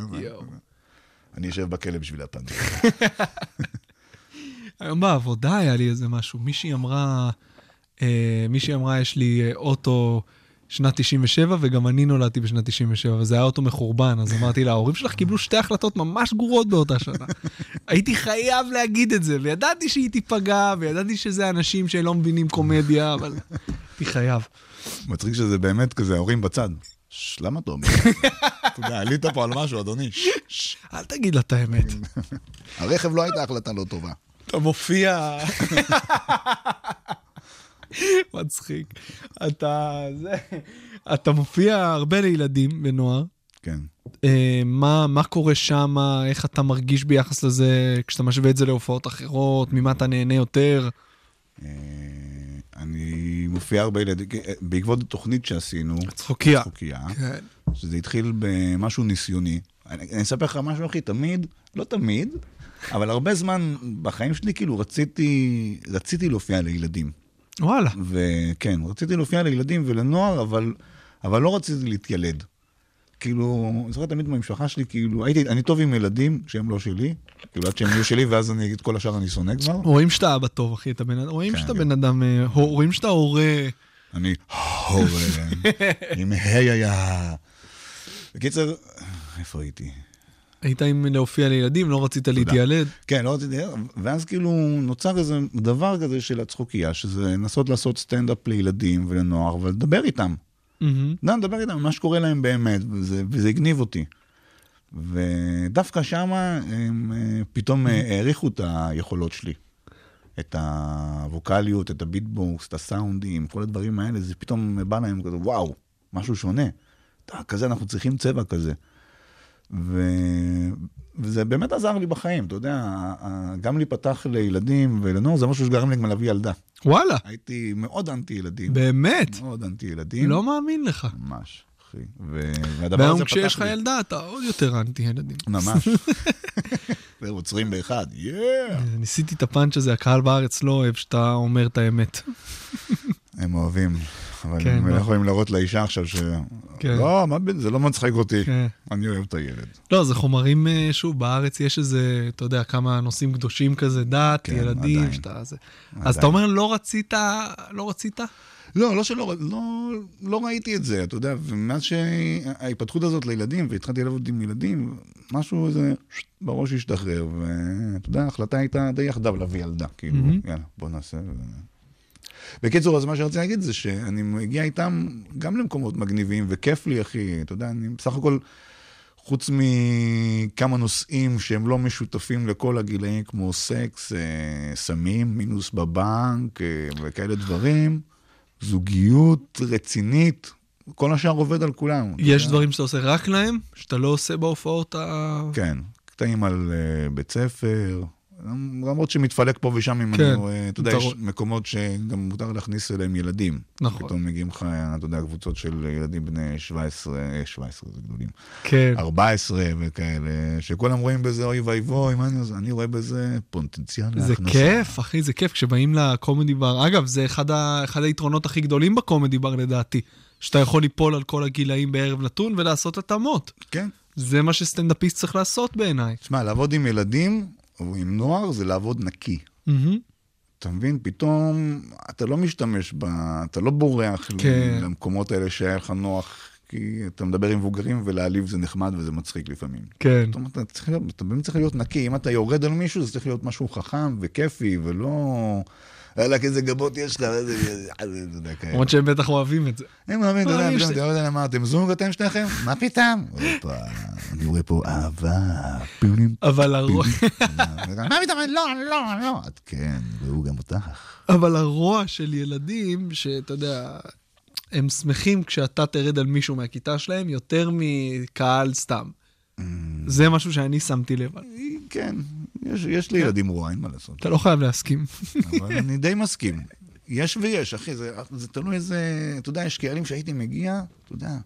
אני אשב בכלא בשביל הפאנק. היום בעבודה היה לי איזה משהו. מישהי אמרה, אה, מישהי אמרה, יש לי אה, אוטו שנת 97, וגם אני נולדתי בשנת 97, וזה היה אוטו מחורבן, אז אמרתי לה, ההורים שלך קיבלו שתי החלטות ממש גרועות באותה שנה. הייתי חייב להגיד את זה, וידעתי שהיא תיפגע, וידעתי שזה אנשים שלא מבינים קומדיה, אבל הייתי חייב. מצחיק שזה באמת כזה, ההורים בצד. "ש, למה אתה אומר? אתה יודע, עלית פה על משהו, אדוני. "ש, ש." אל תגיד לה את האמת. הרכב לא הייתה החלטה לא טובה. אתה מופיע... מצחיק. אתה... זה... אתה מופיע הרבה לילדים ונוער. כן. אה, מה, מה קורה שם, איך אתה מרגיש ביחס לזה, כשאתה משווה את זה להופעות אחרות, ממה אתה נהנה יותר? אה, אני מופיע הרבה ילדים, אה, בעקבות התוכנית שעשינו, צחוקיה. צחוקיה, כן. שזה התחיל במשהו ניסיוני. אני, אני אספר לך משהו, אחי, תמיד, לא תמיד, אבל הרבה זמן בחיים שלי, כאילו, רציתי, רציתי להופיע לילדים. וואלה. וכן, רציתי להופיע לילדים ולנוער, אבל, אבל לא רציתי להתיילד. כאילו, אני זוכר תמיד במשפחה שלי, כאילו, הייתי, אני טוב עם ילדים שהם לא שלי, כאילו, עד שהם יהיו שלי, ואז אני, את כל השאר אני שונא כבר. רואים שאתה אבא טוב, אחי, אתה בן אדם, רואים כן, שאתה. בן אדם, אה, רואים שאתה הורה. אני הורה, עם ה' היה. בקיצר, איפה הייתי? היית עם להופיע לילדים, לא רצית להתיילד. כן, לא רציתי, ואז כאילו נוצר איזה דבר כזה של הצחוקייה, שזה לנסות לעשות סטנדאפ לילדים ולנוער, ולדבר איתם. לא, לדבר איתם, מה שקורה להם באמת, וזה, וזה הגניב אותי. ודווקא שמה הם אה, פתאום אה, העריכו את היכולות שלי. את הווקאליות, את הביטבוקס, את הסאונדים, כל הדברים האלה, זה פתאום בא להם כזה, וואו, משהו שונה. אתה, כזה, אנחנו צריכים צבע כזה. ו... וזה באמת עזר לי בחיים, אתה יודע, גם להיפתח לילדים ולנוער, זה משהו שגרם לי גם להביא ילדה. וואלה, הייתי מאוד אנטי ילדים. באמת. מאוד אנטי ילדים. לא מאמין לך. ממש, אחי. ו... והדבר והיום הזה כשיש פתח לך לי. ילדה, אתה עוד יותר אנטי ילדים. ממש. ועוצרים באחד, יאה. ניסיתי את הפאנץ' הזה, הקהל בארץ לא אוהב שאתה אומר את האמת. הם אוהבים, אבל כן, הם לא. יכולים להראות לאישה עכשיו ש... כן. לא, מה זה לא מצחיק אותי. כן. אני אוהב את הילד. לא, זה חומרים, אה, שוב, בארץ יש איזה, אתה יודע, כמה נושאים קדושים כזה, דת, כן, ילדים, עדיין. שאתה... זה. אז עדיין. אתה אומר, לא רצית, לא רצית? לא, לא שלא, לא, לא ראיתי את זה, אתה יודע, ומאז שההתפתחות הזאת לילדים, והתחלתי לעבוד עם ילדים, משהו איזה בראש השתחרר, ואתה יודע, ההחלטה הייתה די יחדיו להביא ילדה, כאילו, מהמם. יאללה, בוא נעשה. ו... בקיצור, אז מה שרציתי להגיד זה שאני מגיע איתם גם למקומות מגניבים, וכיף לי, אחי, אתה יודע, אני בסך הכל, חוץ מכמה נושאים שהם לא משותפים לכל הגילאים, כמו סקס, אה, סמים, מינוס בבנק אה, וכאלה דברים, זוגיות רצינית, כל השאר עובד על כולם. יש יודע. דברים שאתה עושה רק להם, שאתה לא עושה בהופעות ה... כן, קטעים על uh, בית ספר, למרות שמתפלק פה ושם, אם כן, אני רואה, אתה יודע, יש מקומות שגם מותר להכניס אליהם ילדים. נכון. פתאום מגיעים לך, אתה יודע, קבוצות של ילדים בני 17, אה, 17 זה גדולים, כן. 14 וכאלה, שכולם רואים בזה אוי ואבוי, מה אני עושה? אני רואה בזה פוטנציאל זה להכנסה. כיף, אחי, זה כיף כשבאים לקומדי בר. אגב, זה אחד, ה... אחד היתרונות הכי גדולים בקומדי בר לדעתי, שאתה יכול ליפול על כל הגילאים בערב נתון ולעשות התאמות. כן. זה מה שסטנדאפיסט צריך לעשות בעיניי. תשמע, לעבוד עם ילדים או עם נוער זה לעבוד נקי. מהמם. אתה מבין? פתאום אתה לא משתמש ב... אתה לא בורח כן. למקומות האלה שהיה לך נוח כי אתה מדבר עם מבוגרים ולהעליב זה נחמד וזה מצחיק לפעמים. כן. זאת אומרת, אתה, צריך אתה באמת צריך להיות נקי, אם אתה יורד על מישהו זה צריך להיות משהו חכם וכיפי ולא... יאללה, איזה גבות יש לך, איזה... יודע, כאלה. למרות שהם בטח אוהבים את זה. הם אוהבים, אתה יודע, פתאום, שזה- אתה לא יודע מה, אתם זוג אתם שניכם? מה פתאום? הופה, אני רואה פה אהבה. אבל הרוע- מה פתאום? לא, לא, לא. את כן, והוא גם אותך. אבל הרוע של ילדים, שאתה יודע, הם שמחים כשאתה תרד על מישהו מהכיתה שלהם יותר מקהל סתם. זה משהו שאני שמתי לב. כן, יש, יש לי ילדים רוע, אין מה לעשות. אתה לא חייב להסכים. אבל אני די מסכים. יש ויש, אחי, זה, זה תלוי איזה... אתה יודע, יש קהלים שהייתי מגיע, אתה יודע...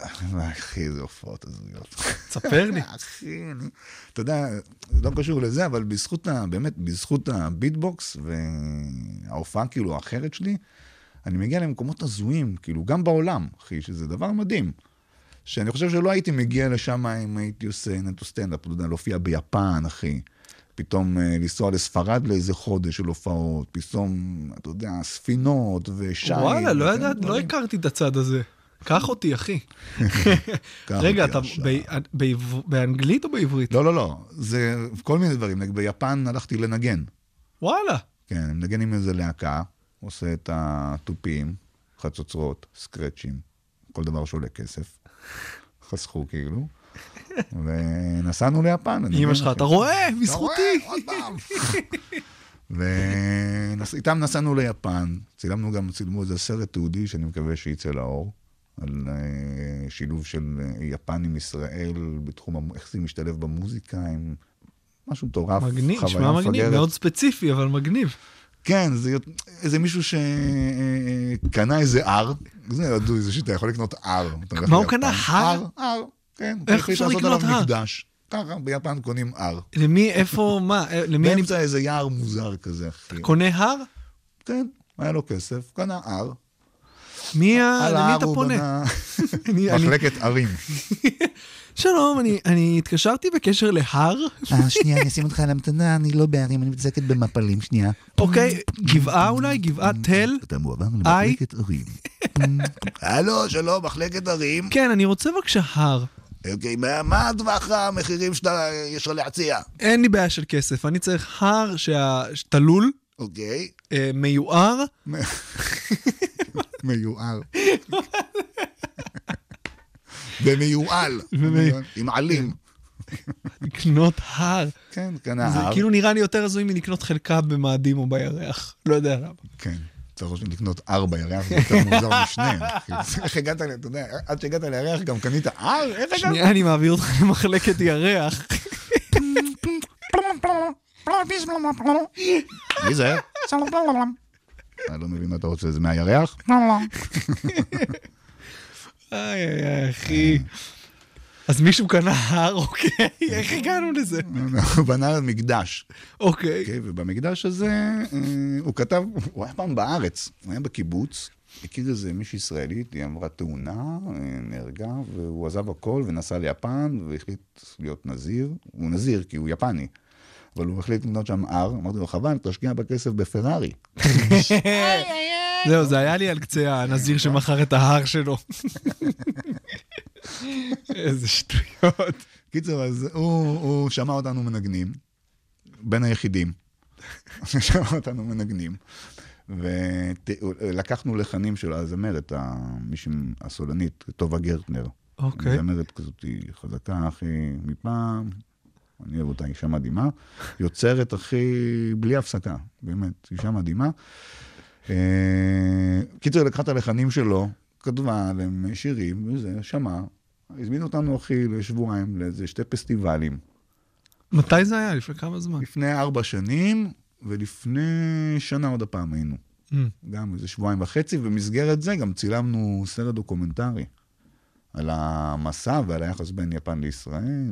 אחי, איזה הופעות הזויות. תספר לי. אחי, אני... אתה יודע, זה לא קשור לזה, אבל בזכות ה... באמת, בזכות הביטבוקס וההופעה כאילו האחרת שלי, אני מגיע למקומות הזויים, כאילו, גם בעולם, אחי, שזה דבר מדהים. שאני חושב שלא הייתי מגיע לשם אם הייתי עושה נטו סטנדאפ, אתה יודע, להופיע ביפן, אחי. פתאום אה, לנסוע לספרד לאיזה חודש של הופעות, פתאום, אתה יודע, ספינות ושי. וואלה, לא ידעת, לא. הכרתי את הצד הזה. קח אותי, אחי. רגע, אתה בעב- באנגלית או בעברית? לא, לא, לא, זה כל מיני דברים. ביפן הלכתי לנגן. וואלה. כן, אני מנגן עם איזה להקה, עושה את התופים, חצוצרות, סקרצ'ים, כל דבר שעולה כסף. חסכו כאילו. ונסענו ליפן. אמא שלך. אתה רואה? בזכותי. ואיתם נסענו ליפן, צילמנו גם, צילמו איזה סרט תיעודי שאני מקווה שיצא לאור, על אה, שילוב של אה, יפן עם ישראל בתחום, איך זה משתלב במוזיקה, עם משהו מטורף, מגניב, חוויה נשמע מגניב, מפגרת. מאוד ספציפי, אבל מגניב. כן, זה איזה מישהו שקנה איזה הר, זה ידוע, זה שאתה יכול לקנות הולך מה הוא. קנה? הר? הר, כן. איך אפשר לעשות לקנות עליו הר? מקדש. ככה, ביפן קונים הר. למי, איפה, מה, אה, למי אני באמצע איזה יער מוזר כזה, אחי. קונה הר? כן, היה לו כסף, קנה הר. מי ה... למי אתה פונה? מחלקת ערים. שלום, אני- אני התקשרתי בקשר להר, אה, שנייה, אני אשים אותך על המתנה, אני לא בערים, אני מתעסקת במפלים, שנייה. אוקיי, גבעה אולי? גבעת תל? אתה מועבר. למחלקת ערים. הלו, שלום, מחלקת ערים. כן, אני רוצה בבקשה הר. אוקיי, מה- מה טווח המחירים שאתה, יש לך להציע? אין לי בעיה של כסף, אני צריך הר שה- תלול, אוקיי. אה, מיוער, מיוער. ומיועל. ומי- עם עלים. לקנות הר. כן, קנה זה הר. כאילו נראה לי יותר הזוי מלקנות חלקה במאדים או בירח. לא יודע למה. כן. צריך לקנות הר בירח, זה יותר מוזר משניהם. איך הגעת, אתה יודע, עד שהגעת לירח גם קנית הר? איך הגעת? שנייה, אני מעביר אותך למחלקת ירח. מי זה? אני לא מבין מה אתה רוצה, זה מהירח? איי, איי, איי, אחי. אז מישהו קנה הר, אוקיי, איך הגענו לזה? הוא בנה מקדש. אוקיי. אוקיי, ובמקדש הזה אה, הוא כתב, הוא היה פעם בארץ, הוא היה בקיבוץ, הכיר איזה מישהי ישראלית, היא עברה תאונה, אה, נהרגה, והוא עזב הכל ונסע ליפן והחליט להיות נזיר. הוא נזיר כי הוא יפני, אבל הוא החליט לקנות שם הר, אמרתי לו, חבל, תשקיע בכסף בפרארי. זהו, זה היה לי על קצה הנזיר שמכר את ההר שלו. איזה שטויות. קיצר, אז הוא, הוא שמע אותנו מנגנים, בין היחידים. שמע אותנו מנגנים. ולקחנו לחנים של הזמרת, מישהי הסולנית, טובה גרטנר. אוקיי. זמרת כזאת חזקה, אחי, מפעם, אני אוהב אותה, אישה מדהימה. יוצרת, אחי, בלי הפסקה, באמת, אישה מדהימה. אה, קיצר, לקחה את הלחנים שלו, כתבה עליהם שירים, וזה, שמע. הזמינו אותנו, אחי, לשבועיים לאיזה שתי פסטיבלים. מתי זה היה? לפני כמה זמן? לפני ארבע שנים, ולפני שנה עוד הפעם היינו. Mm. גם איזה שבועיים וחצי, ובמסגרת זה גם צילמנו סרט דוקומנטרי על המסע ועל היחס בין יפן לישראל,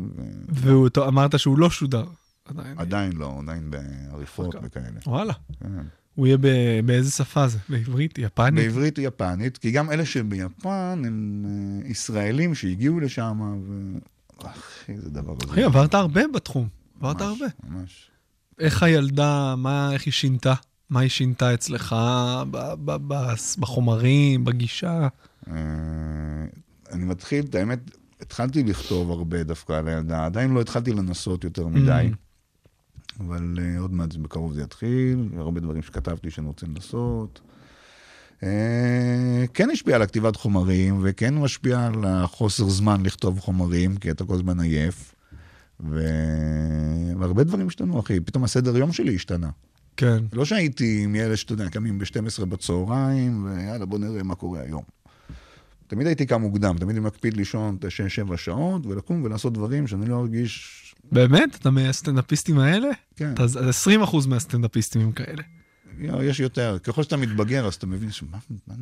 ואמרת שהוא לא שודר. עדיין. ועדיין לא, עדיין בעריפות הפקה. וכאלה. וואלה. כן. הוא יהיה ב- באיזה שפה זה? בעברית? יפנית? בעברית ויפנית, כי גם אלה שביפן הם אה, ישראלים שהגיעו לשם, ו... אחי, זה דבר הזה. אחי, עברת הרבה בתחום. עברת הרבה. ממש. איך הילדה, מה, איך היא שינתה? מה היא שינתה אצלך בחומרים, בגישה? אני מתחיל, את האמת, התחלתי לכתוב הרבה דווקא על הילדה, עדיין לא התחלתי לנסות יותר מדי, אבל אה, עוד מעט בקרוב זה יתחיל, הרבה דברים שכתבתי שאני רוצה לנסות. אה, כן השפיע על הכתיבת חומרים, וכן משפיע על החוסר זמן לכתוב חומרים, כי אתה כל הזמן עייף. ו... והרבה דברים השתנו, אחי. פתאום הסדר יום שלי השתנה. כן. לא שהייתי ילד שאתה יודע, קמים ב-12 בצהריים, ויאללה, בוא נראה מה קורה היום. תמיד הייתי קם מוקדם, תמיד אני מקפיד לישון את ה-6-7 שעות, ולקום ולעשות דברים שאני לא ארגיש... באמת? אתה מהסטנדאפיסטים האלה? כן. אתה אז 20% מהסטנדאפיסטים הם כאלה. יש יותר. ככל שאתה מתבגר, אז אתה מבין שמה מה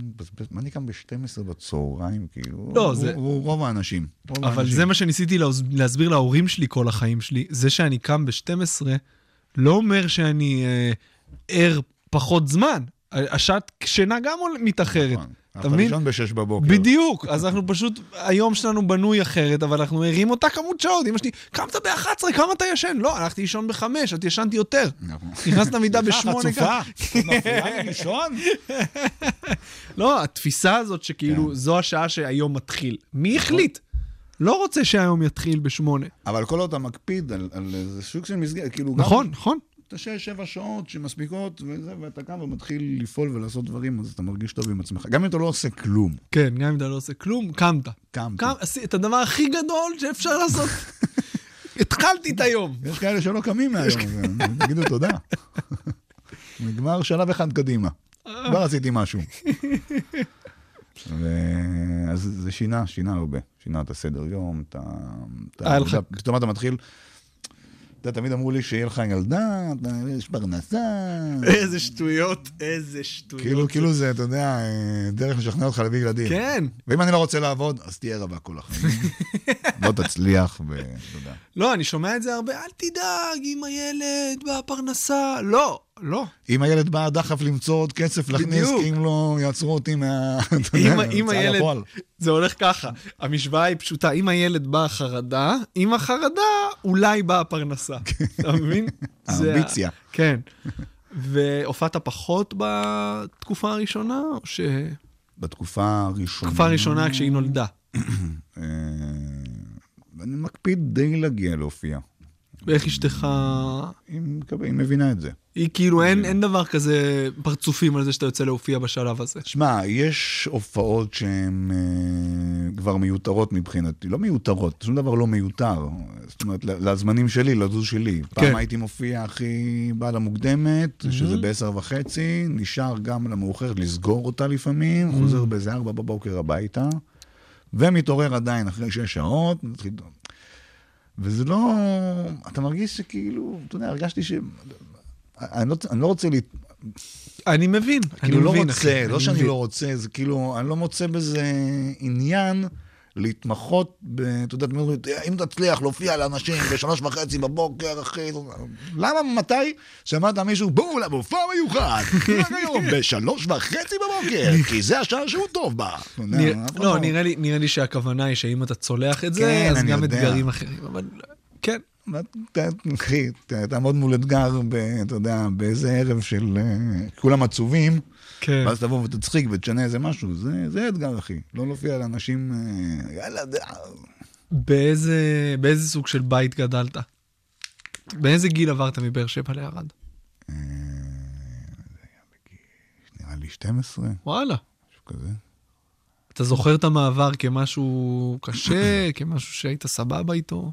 מה אני קם ב-12 בצהריים, כאילו? לא, הוא- זה- הוא רוב האנשים. רוב אבל האנשים. זה מה שניסיתי להסביר להורים שלי כל החיים שלי. זה שאני קם ב-12 לא אומר שאני אה, ער פחות זמן. השעת שינה גם מתאחרת. נכון. אתה מבין? לישון ב-6 בבוקר. בדיוק, אז אנחנו פשוט, היום שלנו בנוי אחרת, אבל אנחנו ערים אותה כמות שעות. אמא שלי, קמת ב-11, כמה אתה ישן? לא, הלכתי לישון ב-5, את ישנתי יותר. נכון. נכנסת למידה סליחה, בשמונה. חצופה, מפריעה לי לישון? לא, התפיסה הזאת שכאילו זו השעה שהיום מתחיל. מי החליט? לא רוצה שהיום יתחיל בשמונה. אבל כל עוד אתה מקפיד על על איזה סוג של מסגרת, כאילו... גם- נכון, נכון. את השש, שבע שעות שמספיקות, וזה, ואתה קם ומתחיל לפעול ולעשות דברים, אז אתה מרגיש טוב עם עצמך. גם אם אתה לא עושה כלום. כן, גם אם אתה לא עושה כלום, קמת. קמתי. קם, את הדבר הכי גדול שאפשר לעשות. התחלתי את היום. יש כאלה שלא קמים מהיום, תגידו תודה. נגמר שלב אחד קדימה. כבר עשיתי משהו. ו- אז זה שינה, שינה הרבה. שינה את הסדר יום, את ה... פתאום אתה מתחיל... אתה יודע, תמיד אמרו לי שיהיה לך ילדה, יש פרנסה. איזה שטויות, איזה שטויות. כאילו, כאילו זה, אתה יודע, אה, דרך לשכנע אותך להביא ילדים. כן. ואם אני לא רוצה לעבוד, אז תהיה רווק כל החיים. לא תצליח, ואתה יודע. לא, אני שומע את זה הרבה, אל תדאג עם הילד והפרנסה. לא, לא. אם הילד בא דחף למצוא עוד כסף להכניס. כי אם לא יעצרו אותי מה... אם, הילד. זה הולך ככה, המשוואה היא פשוטה, אם הילד באה חרדה, עם החרדה אולי באה פרנסה, אתה מבין? האמביציה. כן. והופעת פחות בתקופה הראשונה, או שבתקופה בתקופה הראשונה... הראשונה כשהיא נולדה? אה, אני מקפיד די להגיע להופיע. ואיך אשתך... היא מבינה את זה. היא כאילו, אין, אין דבר כזה פרצופים על זה שאתה יוצא להופיע בשלב הזה. שמע, יש הופעות שהן אה, כבר מיותרות מבחינתי. לא מיותרות, שום דבר לא מיותר. זאת אומרת, לזמנים שלי, לזוז שלי. פעם כן. הייתי מופיע הכי בא למוקדמת, שזה בעשר וחצי, נשאר גם למאוחרת, לסגור אותה לפעמים, חוזר באיזה ארבע בבוקר הביתה, ומתעורר עדיין אחרי שש שעות. וזה לא... אתה מרגיש שכאילו, אתה יודע, הרגשתי ש... אני לא, אני לא רוצה להת... אני מבין, אני כאילו לא מבין, רוצה, אחי, לא אני שאני מבין. לא רוצה, זה כאילו, אני לא מוצא בזה עניין להתמחות, ב- אתה יודע, אם תצליח להופיע לאנשים בשלוש וחצי בבוקר, אחי, למה, מתי שמעת מישהו, בואו למופע מיוחד, היום, בשלוש וחצי בבוקר, כי זה השעה שהוא טוב בה. אחד לא, נראה לי, שהכוונה היא שאם אתה צולח את זה, כן, אז אני גם. אתגרים אחרים. אבל כן, ת- תעמוד מול אתגר, ב- אתה יודע, באיזה ערב של אה, כולם עצובים. כן. ואז תבוא ותצחיק ותשנה איזה משהו, זה, זה אתגר, אחי. לא להופיע לאנשים, אה, יאללה, ד... באיזה, באיזה סוג של בית גדלת? באיזה גיל עברת מבאר שבע לערד? אה, נראה לי 12, וואלה. משהו כזה. אתה זוכר את המעבר כמשהו קשה, כמשהו שהיית סבבה איתו?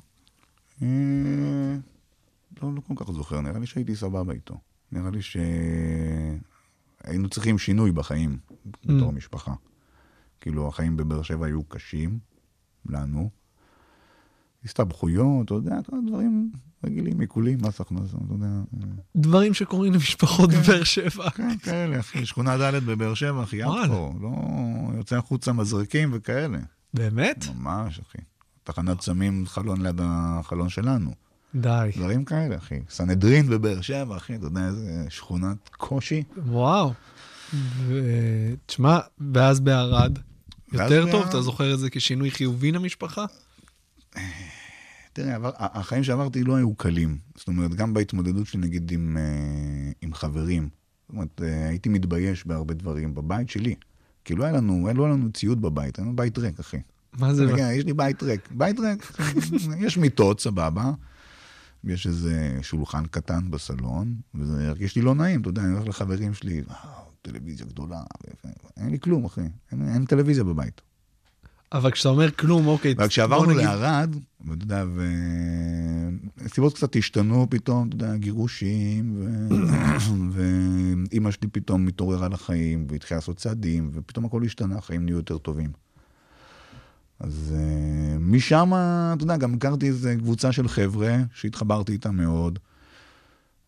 אה, לא, לא כל כך זוכר, נראה לי שהייתי סבבה איתו. נראה לי שהיינו צריכים שינוי בחיים, בתור משפחה. כאילו, החיים בבאר שבע היו קשים לנו. הסתבכויות, אתה יודע, כל הדברים רגילים, עיקולים, מס הכנסה, אתה יודע. אה, דברים שקורים למשפחות בבאר שבע. כן, כאלה, אחי, שכונה ד' בבאר שבע, אחי. יפו, לא יוצא החוצה מזרקים וכאלה. באמת? ממש, אחי. תחנת סמים, חלון ליד החלון שלנו. די. דברים כאלה, אחי. סנהדרין בבאר שבע, אחי, אתה יודע איזה שכונת קושי. וואו. ותשמע, ואז בערד, יותר טוב? אתה זוכר את זה כשינוי חיובי למשפחה? תראה, עבר, החיים שעברתי לא היו קלים. זאת אומרת, גם בהתמודדות שלי, נגיד, עם, אה, עם חברים, זאת אומרת, אה, הייתי מתבייש בהרבה דברים בבית שלי. כאילו, היה לנו, היה לא לנו ציוד בבית, היה לנו בית ריק, אחי. מה זה? רגע, יש לי בית ריק. בית ריק, יש מיטות, סבבה. יש איזה שולחן קטן בסלון, וזה הרגיש לי לא נעים, אתה יודע, אני הולך לחברים שלי, וואו, טלוויזיה גדולה, אין לי כלום, אחי, אין, אין טלוויזיה בבית. אבל כשאתה אומר כלום, אוקיי. אבל כשעברנו בוא נגיד- לערד, ואתה יודע, והסיבות קצת השתנו פתאום, אתה יודע, גירושים, ו... ואימא שלי פתאום מתעוררה לחיים, והתחילה לעשות צעדים, ופתאום הכל השתנה, החיים נהיו יותר טובים. אז uh, משם, אתה יודע, גם הכרתי איזו קבוצה של חבר'ה שהתחברתי איתם מאוד.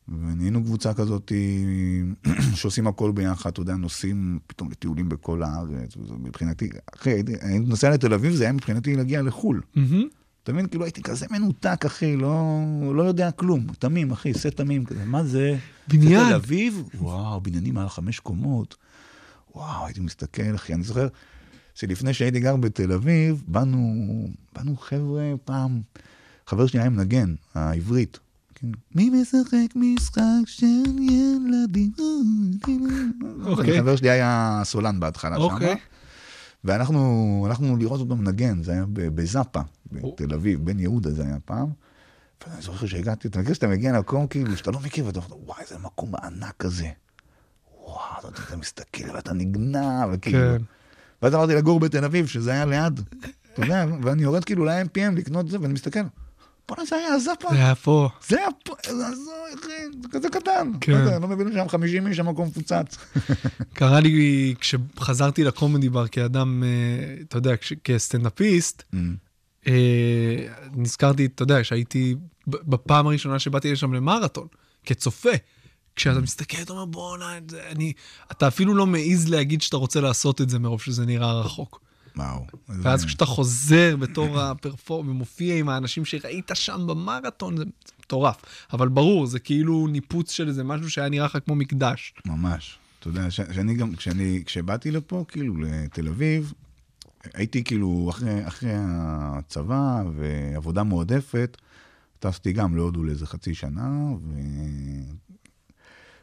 ונהיינו קבוצה כזאת שעושים הכל ביחד, אתה יודע, נוסעים פתאום לטיולים בכל הארץ, וזה מבחינתי, אחי, הייתי, נוסע לתל אביב, זה היה מבחינתי להגיע לחו"ל. אתה מבין? כאילו הייתי כזה מנותק, אחי, לא, לא יודע כלום. תמים, אחי, סט תמים כזה. מה זה? בניין. זה תל אביב? וואו, בניינים מעל חמש קומות. וואו, הייתי מסתכל, אחי. אני זוכר שלפני שהייתי גר בתל אביב, באנו, באנו חבר'ה פעם, חבר שלי היה מנגן, העברית. כן, מי משחק משחק של ילדים? אוקיי. חבר שלי היה סולן בהתחלה שם. אוקיי. ואנחנו הלכנו לראות אותו מנגן, זה היה בזאפה, בתל אביב, בן יהודה זה היה פעם. ואני זוכר שהגעתי, אתה מכיר שאתה מגיע למקום כאילו שאתה לא מכיר, ואתה אומר, וואי, איזה מקום ענק כזה. וואו, אתה, מסתכל ואתה נגנב, וכאילו. ואז עברתי לגור בתל אביב, שזה היה ליד, אתה יודע, ואני יורד כאילו ל-MPM לקנות זה, ואני מסתכל, בוא'נה, זה היה הזאפה. זה היה פה. זה היה פה, זה הזוי, אחי, זה כזה קטן. כן. לא לא מבינים שם 50 איש, המקום מפוצץ. קרה לי כשחזרתי לקומדי בר כאדם, אה, אתה יודע, כסטנדאפיסט, אה, נזכרתי, אתה יודע, שהייתי בפעם הראשונה שבאתי לשם למרתון, כצופה. כשאתה מסתכל, אתה אומר, בואנה, אני... אתה אפילו לא מעז להגיד שאתה רוצה לעשות את זה מרוב שזה נראה רחוק. וואו. ואז כשאתה חוזר בתור הפרפורם ומופיע עם האנשים שראית שם במרתון, זה מטורף. אבל ברור, זה כאילו ניפוץ של איזה משהו שהיה נראה לך כמו מקדש. ממש. אתה יודע, שאני גם, כשאני, כשבאתי לפה, כאילו, לתל אביב, הייתי כאילו, אחרי, אחרי הצבא ועבודה מועדפת, טסתי גם להודו לאיזה חצי שנה.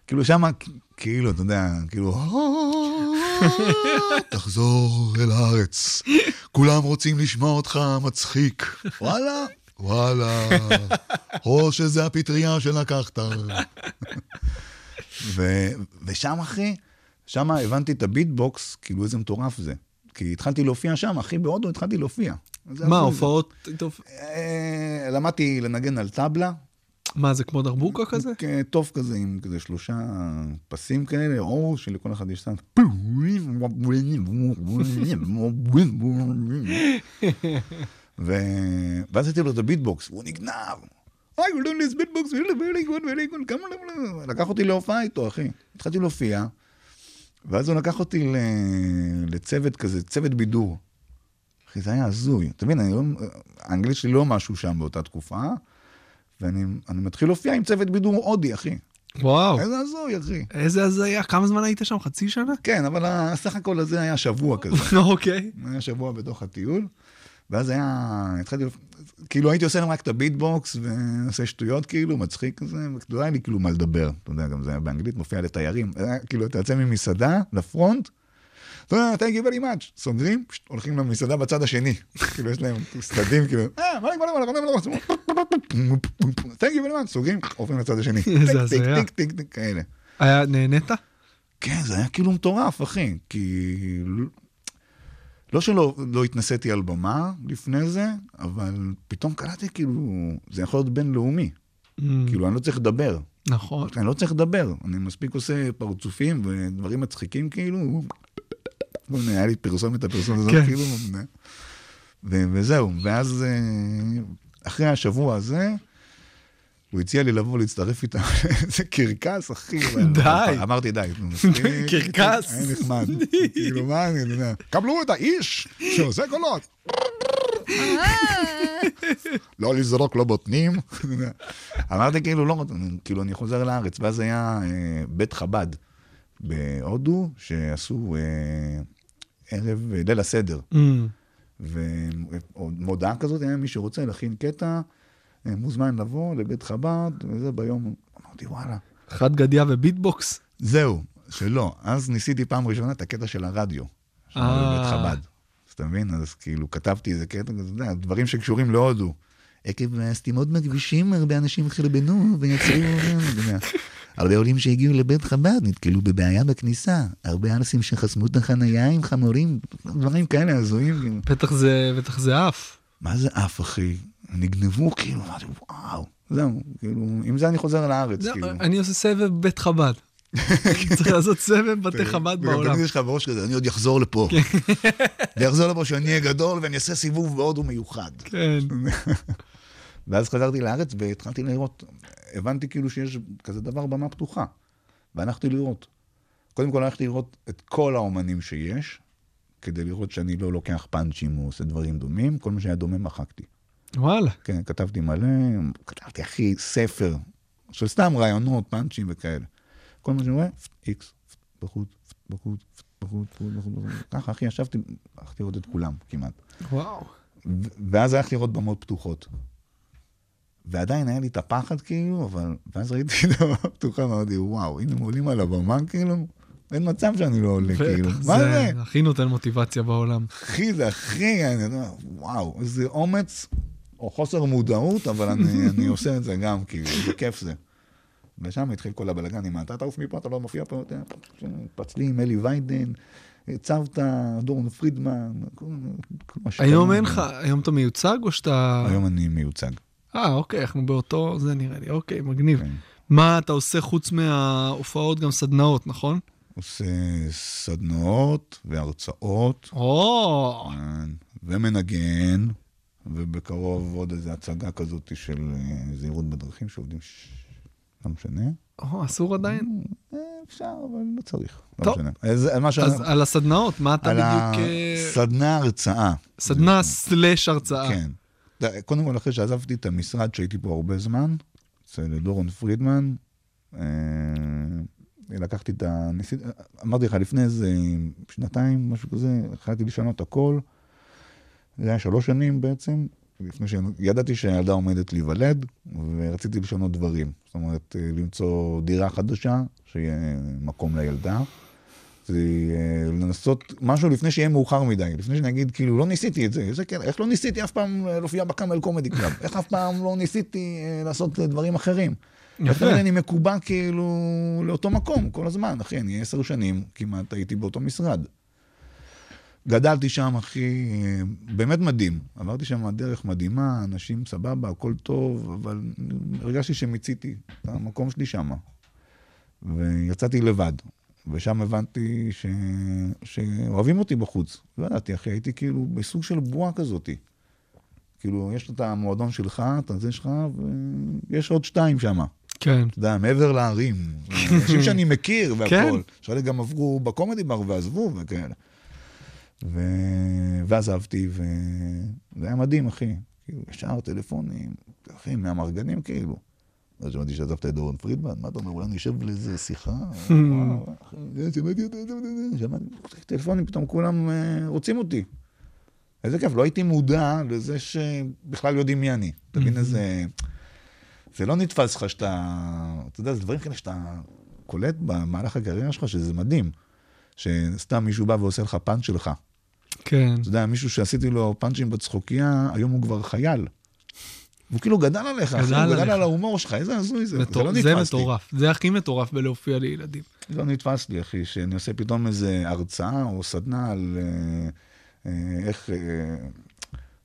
כאילו שמה, כאילו, אתה יודע, כאילו, תחזור אל הארץ, כולם רוצים לשמוע אותך מצחיק. וואלה, וואלה, או שזה הפטריה שלקחת. ו- ושם, אחי, שם הבנתי את הביטבוקס, כאילו איזה מטורף זה. כי התחלתי להופיע שם, אחי, בהודו התחלתי להופיע. מה. הופעות... אה, למדתי לנגן על טבלה, מה, זה כמו דרבוקה כזה? טוב כזה, עם כזה שלושה פסים כאלה, או שלכל אחד יש סאונד. ו- ואז עשיתי לו את הביטבוקס, והוא נגנב. Will do this beatbox really very good, very good, כמה לא... לקח אותי להופעה איתו, אחי. התחלתי להופיע, ואז הוא לקח אותי לצוות כזה, צוות בידור. אחי, זה היה הזוי. אתה מבין, לא... האנגלית שלי לא משהו שם באותה תקופה, ואני אני מתחיל להופיע עם צוות בידור הודי, אחי. וואו, איזה הזוי, אחי. איזה הזיה. כמה זמן היית שם? חצי שנה? כן, אבל הסך הכל הזה היה שבוע כזה. אוקיי. היה שבוע בתוך הטיול, ואז היה, התחלתי, כאילו הייתי עושה להם רק את הביטבוקס, ועושה שטויות כאילו, מצחיק כזה, ולא היה לי כאילו מה לדבר, אתה יודע, גם זה היה באנגלית, מופיע לתיירים, כאילו, אתה יוצא ממסעדה לפרונט, יודע, thank you very much, סוגרים, הולכים למסעדה בצד השני, כאילו יש להם סדדים, כאילו, אה, מה נגמר, מה נגמר, thank you very much, סוגרים, עוברים לצד השני, טיק, הזיה. טיק, טיק, טיק, כאלה. היה, נהנית? כן, זה היה כאילו מטורף, אחי. כי... לא שלא לא התנסיתי על במה לפני זה, אבל פתאום קלטתי כאילו, זה יכול להיות בינלאומי. כאילו, אני לא צריך לדבר. נכון. אני לא צריך לדבר. אני מספיק עושה פרצופים ודברים מצחיקים, כאילו. היה לי פרסומת, הפרסומת הזאת, כן. כאילו. ו- וזהו. ואז, אה, אחרי השבוע הזה, הוא הציע לי לבוא להצטרף איתם, איזה קרקס, אחי. די. אמרתי, די. קרקס. היה נחמד. כאילו, מה אני יודע? קבלו את האיש שעושה קולות. לא לזרוק לו בוטנים. אמרתי, כאילו, לא, כאילו, אני חוזר לארץ. ואז היה אה, בית חב"ד בהודו, שעשו אה, ערב אה, ליל הסדר. ומודעה כזאת, היה מי שרוצה להכין קטע, אה, מוזמן לבוא לבית חב"ד, וזה ביום, אמרתי, וואלה. חד גדיה וביטבוקס? זהו, שלא. אז ניסיתי פעם ראשונה את הקטע של הרדיו. שם אה. בבית חב"ד. אז אתה מבין? אז כאילו כתבתי איזה קטע, אתה יודע, דברים שקשורים להודו. עקב הסתימות בכבישים, הרבה אנשים חרבנו ויצרו... הרבה עולים שהגיעו לבית חב"ד נתקלו בבעיה בכניסה. הרבה אנשים שחסמו את החנייה עם חמורים, דברים כאלה הזויים. כאילו. בטח זה, בטח זה עף. מה זה אף, אחי? נגנבו, כאילו, אמרתי, וואו. זהו, כאילו, עם זה אני חוזר לארץ, זה- כאילו. אני עושה סבב בית חב"ד. צריך לעשות סבב בתי חב"ד בעולם. תמיד יש לך בראש כזה, אני עוד אחזור לפה. אני אחזור לפה שאני אהיה גדול ואני אעשה סיבוב בהודו מיוחד. כן. ואז חזרתי לארץ והתחלתי לראות, הבנתי כאילו שיש כזה דבר במה פתוחה. והלכתי לראות. קודם כל הלכתי לראות את כל האומנים שיש, כדי לראות שאני לא לוקח פאנצ'ים או עושה דברים דומים, כל מה שהיה דומה מחקתי. וואלה. כן, כתבתי מלא, כתבתי, אחי, ספר של סתם רעיונות, פאנצ'ים וכאלה. כל מה שאני רואה, איקס, בחוץ, בחוץ, בחוץ, בחוץ. ככה, אחי, ישבתי, הלכתי לראות את כולם כמעט. וואו. ואז הלכתי לראות במות פתוחות. ועדיין היה לי את הפחד, כאילו, אבל... ואז ראיתי את הבמה הפתוחה, ואמרתי, וואו, הנה הם עולים על הבמה, כאילו, אין מצב שאני לא עולה, כאילו. מה זה? זה הכי נותן מוטיבציה בעולם. אחי, זה הכי, אני יודע, וואו, איזה אומץ, או חוסר מודעות, אבל אני, אני עושה את זה גם, כאילו, זה כיף זה. ושם התחיל כל הבלאגן, אם אתה תעוף מפה, אתה לא מופיע פה, אתה פצלים, אלי ויידן, צוותא, דורון פרידמן, כל מה שקיים. היום אין לך, היום אתה מיוצג או שאתה... היום אני מיוצג. אה, אוקיי, אנחנו באותו, זה נראה לי, אוקיי, מגניב. כן. מה אתה עושה חוץ מההופעות, גם סדנאות, נכון? עושה סדנאות והרצאות, או, כן, ומנגן, ובקרוב עוד איזו הצגה כזאת של אה, זהירות בדרכים שעובדים, ש... לא משנה. או, אסור עדיין? אה, אפשר, אבל לא צריך. לא. משנה. אז ש... אז על הסדנאות, מה אתה על בדיוק... אה, הסדנה הרצאה. סדנה סלאש הרצאה. כן. קודם כל, אחרי שעזבתי את המשרד, שהייתי פה הרבה זמן, אצל דורון פרידמן, אה, לקחתי את ה... ניסית- אמרתי לך, לפני איזה שנתיים, משהו כזה, החלטתי לשנות הכל. זה היה שלוש שנים בעצם, לפני שידעתי שהילדה עומדת להיוולד, ורציתי לשנות דברים. זאת אומרת, אה, למצוא דירה חדשה, שיהיה מקום לילדה. זה אה, לנסות משהו לפני שיהיה מאוחר מדי, לפני שאני אגיד, כאילו, לא ניסיתי את זה, איזה כן, איך לא ניסיתי אף פעם להופיע בקאמל קומדי קלאב? איך אף פעם לא ניסיתי אה, לעשות דברים אחרים? יפה. אני מקובע כאילו לאותו מקום כל הזמן, אחי, אני עשר שנים כמעט הייתי באותו משרד. גדלתי שם, אחי, אה, באמת מדהים. עברתי שם דרך מדהימה, אנשים סבבה, הכל טוב, אבל הרגשתי שמיציתי את המקום שלי שם. ויצאתי לבד. ושם הבנתי ש... שאוהבים אותי בחוץ. לא ידעתי, אחי, הייתי כאילו בסוג של בועה כזאתי. כאילו, יש את המועדון שלך, את הזה שלך, ויש עוד שתיים שם. כן. אתה יודע, מעבר להרים. אנשים שאני מכיר כן. והכול. שאלה גם עברו בקומדי בר ועזבו וכאלה. ו... ועזבתי, וזה היה מדהים, אחי. כאילו, ישר טלפונים, אחי, מהמרגנים כאילו. אז שמעתי שעזבת את דורון פרידמן, מה אתה אומר, אולי נשב לאיזה שיחה? זה, שמעתי זה, שמעתי, טלפונים, פתאום כולם אה, רוצים אותי. איזה כיף, לא הייתי מודע לזה שבכלל יודעים מי אני. אתה מבין איזה... זה לא נתפס לך שאתה... אתה יודע, זה דברים כאלה שאתה קולט במהלך הקריירה שלך, שזה מדהים. שסתם מישהו בא ועושה לך פאנץ' שלך. כן. אתה יודע, מישהו שעשיתי לו פאנצ'ים בצחוקייה, היום הוא כבר חייל. והוא כאילו גדל עליך, אחי, הוא גדל. על ההומור שלך, איזה הזוי זה. מטור- זה לא זה נתפס לי. מטורף. זה הכי מטורף בלהופיע לילדים. לא נתפס לי, אחי, שאני עושה פתאום איזה הרצאה או סדנה על אה, אה, איך, אה,